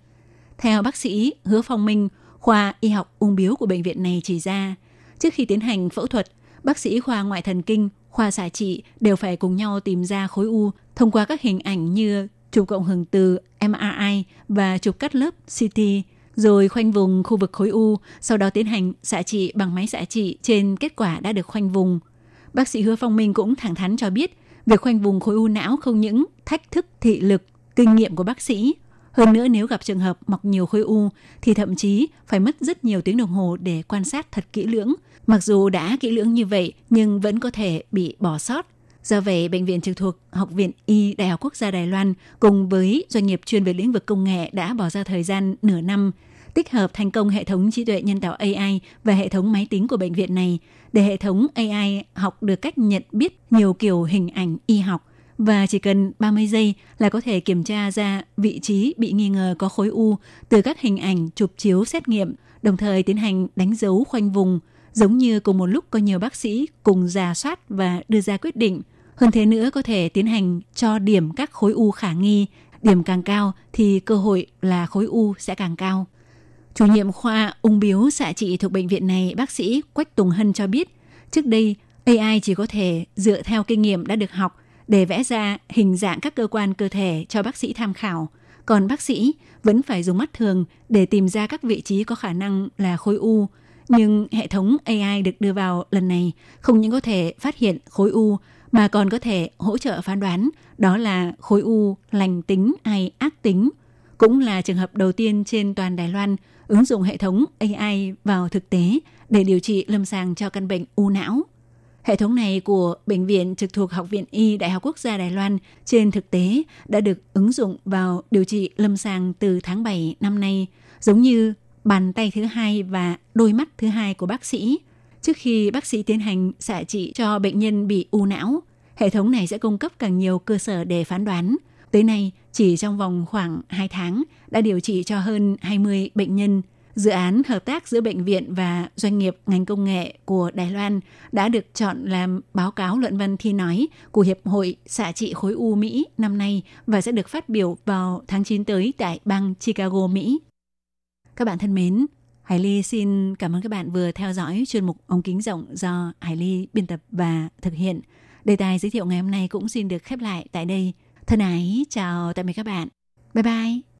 Theo bác sĩ Hứa Phong Minh, khoa y học ung biếu của bệnh viện này chỉ ra, trước khi tiến hành phẫu thuật, bác sĩ khoa ngoại thần kinh, khoa xạ trị đều phải cùng nhau tìm ra khối u thông qua các hình ảnh như chụp cộng hưởng từ MRI và chụp cắt lớp CT, rồi khoanh vùng khu vực khối u, sau đó tiến hành xạ trị bằng máy xạ trị trên kết quả đã được khoanh vùng. Bác sĩ Hứa Phong Minh cũng thẳng thắn cho biết, việc khoanh vùng khối u não không những thách thức thị lực, kinh nghiệm của bác sĩ hơn nữa nếu gặp trường hợp mọc nhiều khối u thì thậm chí phải mất rất nhiều tiếng đồng hồ để quan sát thật kỹ lưỡng. Mặc dù đã kỹ lưỡng như vậy nhưng vẫn có thể bị bỏ sót. Do vậy, Bệnh viện trực thuộc Học viện Y Đại học Quốc gia Đài Loan cùng với doanh nghiệp chuyên về lĩnh vực công nghệ đã bỏ ra thời gian nửa năm tích hợp thành công hệ thống trí tuệ nhân tạo AI và hệ thống máy tính của bệnh viện này để hệ thống AI học được cách nhận biết nhiều kiểu hình ảnh y học – và chỉ cần 30 giây là có thể kiểm tra ra vị trí bị nghi ngờ có khối u từ các hình ảnh chụp chiếu xét nghiệm, đồng thời tiến hành đánh dấu khoanh vùng, giống như cùng một lúc có nhiều bác sĩ cùng giả soát và đưa ra quyết định. Hơn thế nữa có thể tiến hành cho điểm các khối u khả nghi, điểm càng cao thì cơ hội là khối u sẽ càng cao. Chủ nhiệm khoa ung biếu xạ trị thuộc bệnh viện này, bác sĩ Quách Tùng Hân cho biết, trước đây AI chỉ có thể dựa theo kinh nghiệm đã được học để vẽ ra hình dạng các cơ quan cơ thể cho bác sĩ tham khảo. Còn bác sĩ vẫn phải dùng mắt thường để tìm ra các vị trí có khả năng là khối u. Nhưng hệ thống AI được đưa vào lần này không những có thể phát hiện khối u mà còn có thể hỗ trợ phán đoán đó là khối u lành tính hay ác tính. Cũng là trường hợp đầu tiên trên toàn Đài Loan ứng dụng hệ thống AI vào thực tế để điều trị lâm sàng cho căn bệnh u não. Hệ thống này của Bệnh viện trực thuộc Học viện Y Đại học Quốc gia Đài Loan trên thực tế đã được ứng dụng vào điều trị lâm sàng từ tháng 7 năm nay, giống như bàn tay thứ hai và đôi mắt thứ hai của bác sĩ. Trước khi bác sĩ tiến hành xạ trị cho bệnh nhân bị u não, hệ thống này sẽ cung cấp càng nhiều cơ sở để phán đoán. Tới nay, chỉ trong vòng khoảng 2 tháng đã điều trị cho hơn 20 bệnh nhân – Dự án hợp tác giữa bệnh viện và doanh nghiệp ngành công nghệ của Đài Loan đã được chọn làm báo cáo luận văn thi nói của Hiệp hội xạ trị khối u Mỹ năm nay và sẽ được phát biểu vào tháng 9 tới tại bang Chicago, Mỹ. Các bạn thân mến, Hải Ly xin cảm ơn các bạn vừa theo dõi chuyên mục ống kính rộng do Hải Ly biên tập và thực hiện. Đề tài giới thiệu ngày hôm nay cũng xin được khép lại tại đây. Thân ái, chào tạm biệt các bạn. Bye bye!